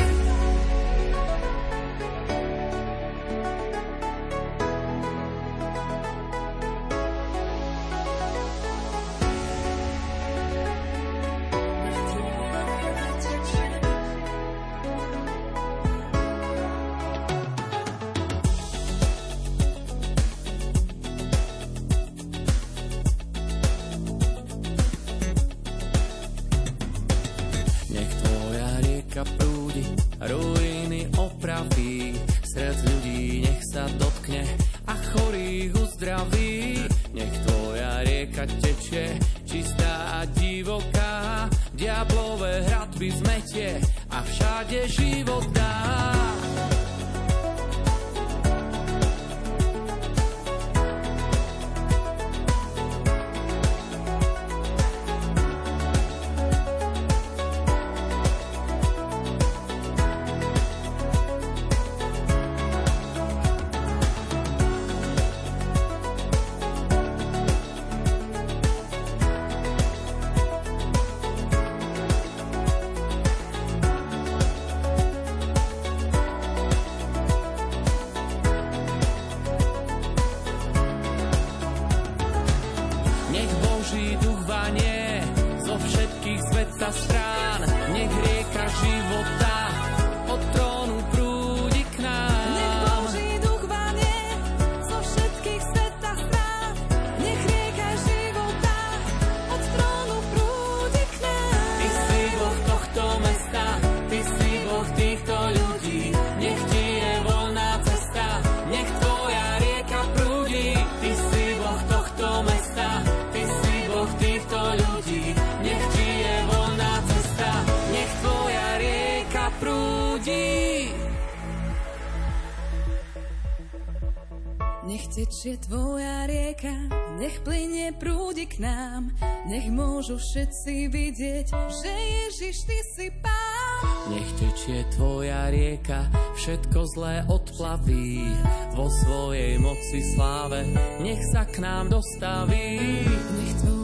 Všetci vidieť, že Ježiš, ty si pán. Nech tečie tvoja rieka, všetko zlé odplaví. Vo svojej moci sláve, nech sa k nám dostaví. Nech tvoja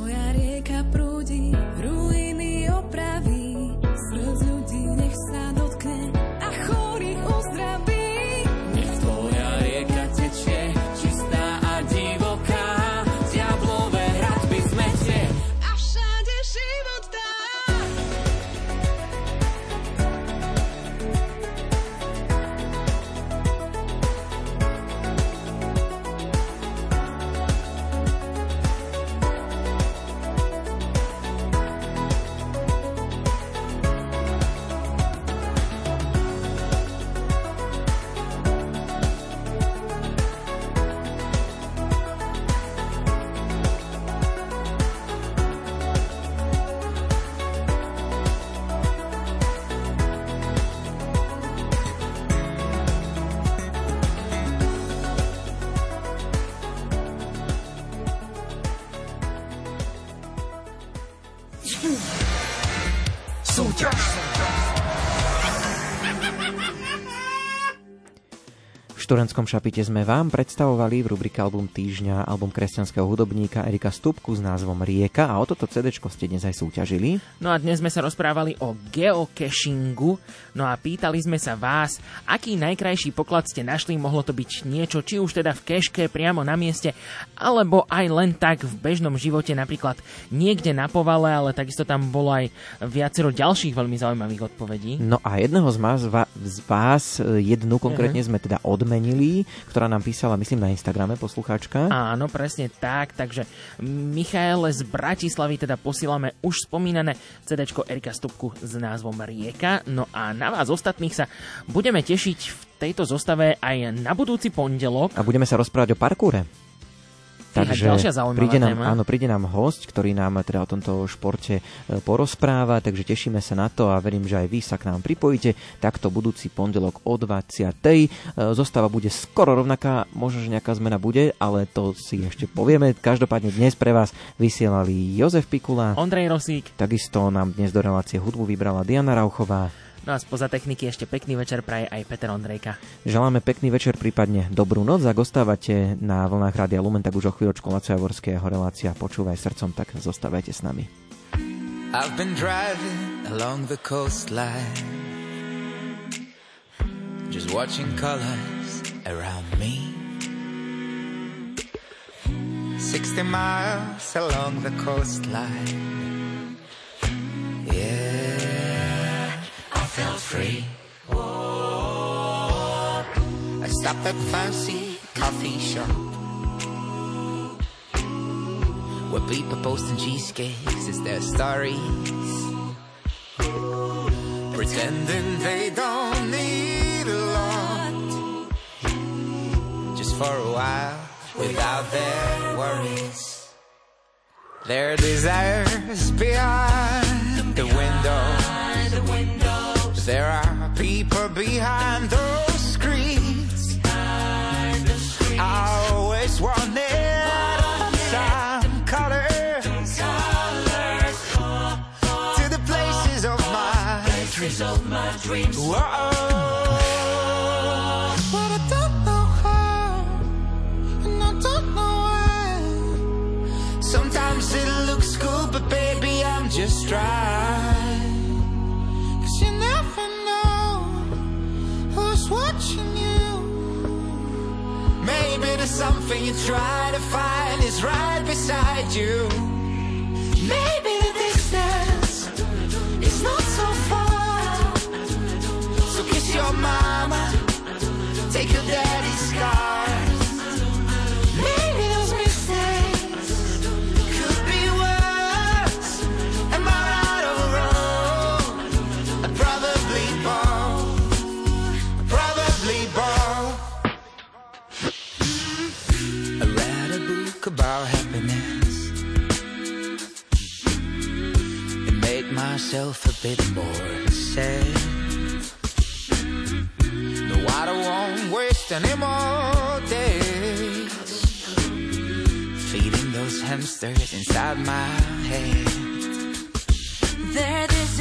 V študentskom šapite sme vám predstavovali v rubrike Album týždňa album kresťanského hudobníka Erika Stupku s názvom Rieka a o toto CD ste dnes aj súťažili. No a dnes sme sa rozprávali o geocachingu, no a pýtali sme sa vás, aký najkrajší poklad ste našli, mohlo to byť niečo, či už teda v keške priamo na mieste, alebo aj len tak v bežnom živote, napríklad niekde na povale, ale takisto tam bolo aj viacero ďalších veľmi zaujímavých odpovedí. No a jedného z vás, z vás jednu konkrétne sme teda odmenili zmenili, ktorá nám písala, myslím, na Instagrame, poslucháčka. Áno, presne tak, takže Michaele z Bratislavy teda posílame už spomínané CD Erika Stupku s názvom Rieka. No a na vás ostatných sa budeme tešiť v tejto zostave aj na budúci pondelok. A budeme sa rozprávať o parkúre. Takže príde nám, téma. áno, príde nám host, ktorý nám teda o tomto športe e, porozpráva, takže tešíme sa na to a verím, že aj vy sa k nám pripojíte. Takto budúci pondelok o 20. E, zostáva bude skoro rovnaká, možno, že nejaká zmena bude, ale to si ešte povieme. Každopádne dnes pre vás vysielali Jozef Pikula, Ondrej Rosík, takisto nám dnes do relácie hudbu vybrala Diana Rauchová. No a spoza techniky ešte pekný večer praje aj Peter Ondrejka. Želáme pekný večer, prípadne dobrú noc. Ak ostávate na vlnách Rádia Lumen, tak už o chvíľočku Laco Javorského relácia Počúvaj srdcom, tak zostávajte s nami. I've been driving along the coastline Just watching colors around me 60 miles along the coastline Yeah felt free. I stopped at fancy coffee shop where people posting cheesecakes as their stories, pretending they don't need a lot, just for a while without their worries. Their desires behind the window there are people behind those screens. Behind the screens. I always wanted a time color. To the places of my, I don't know Whoa. Sometimes it looks cool, but baby, I'm just trying. Something you try to find is right beside you. Maybe the distance is not so far. So kiss your mama, myself a bit more sad. No, I don't want waste any more days feeding those hamsters inside my head. There's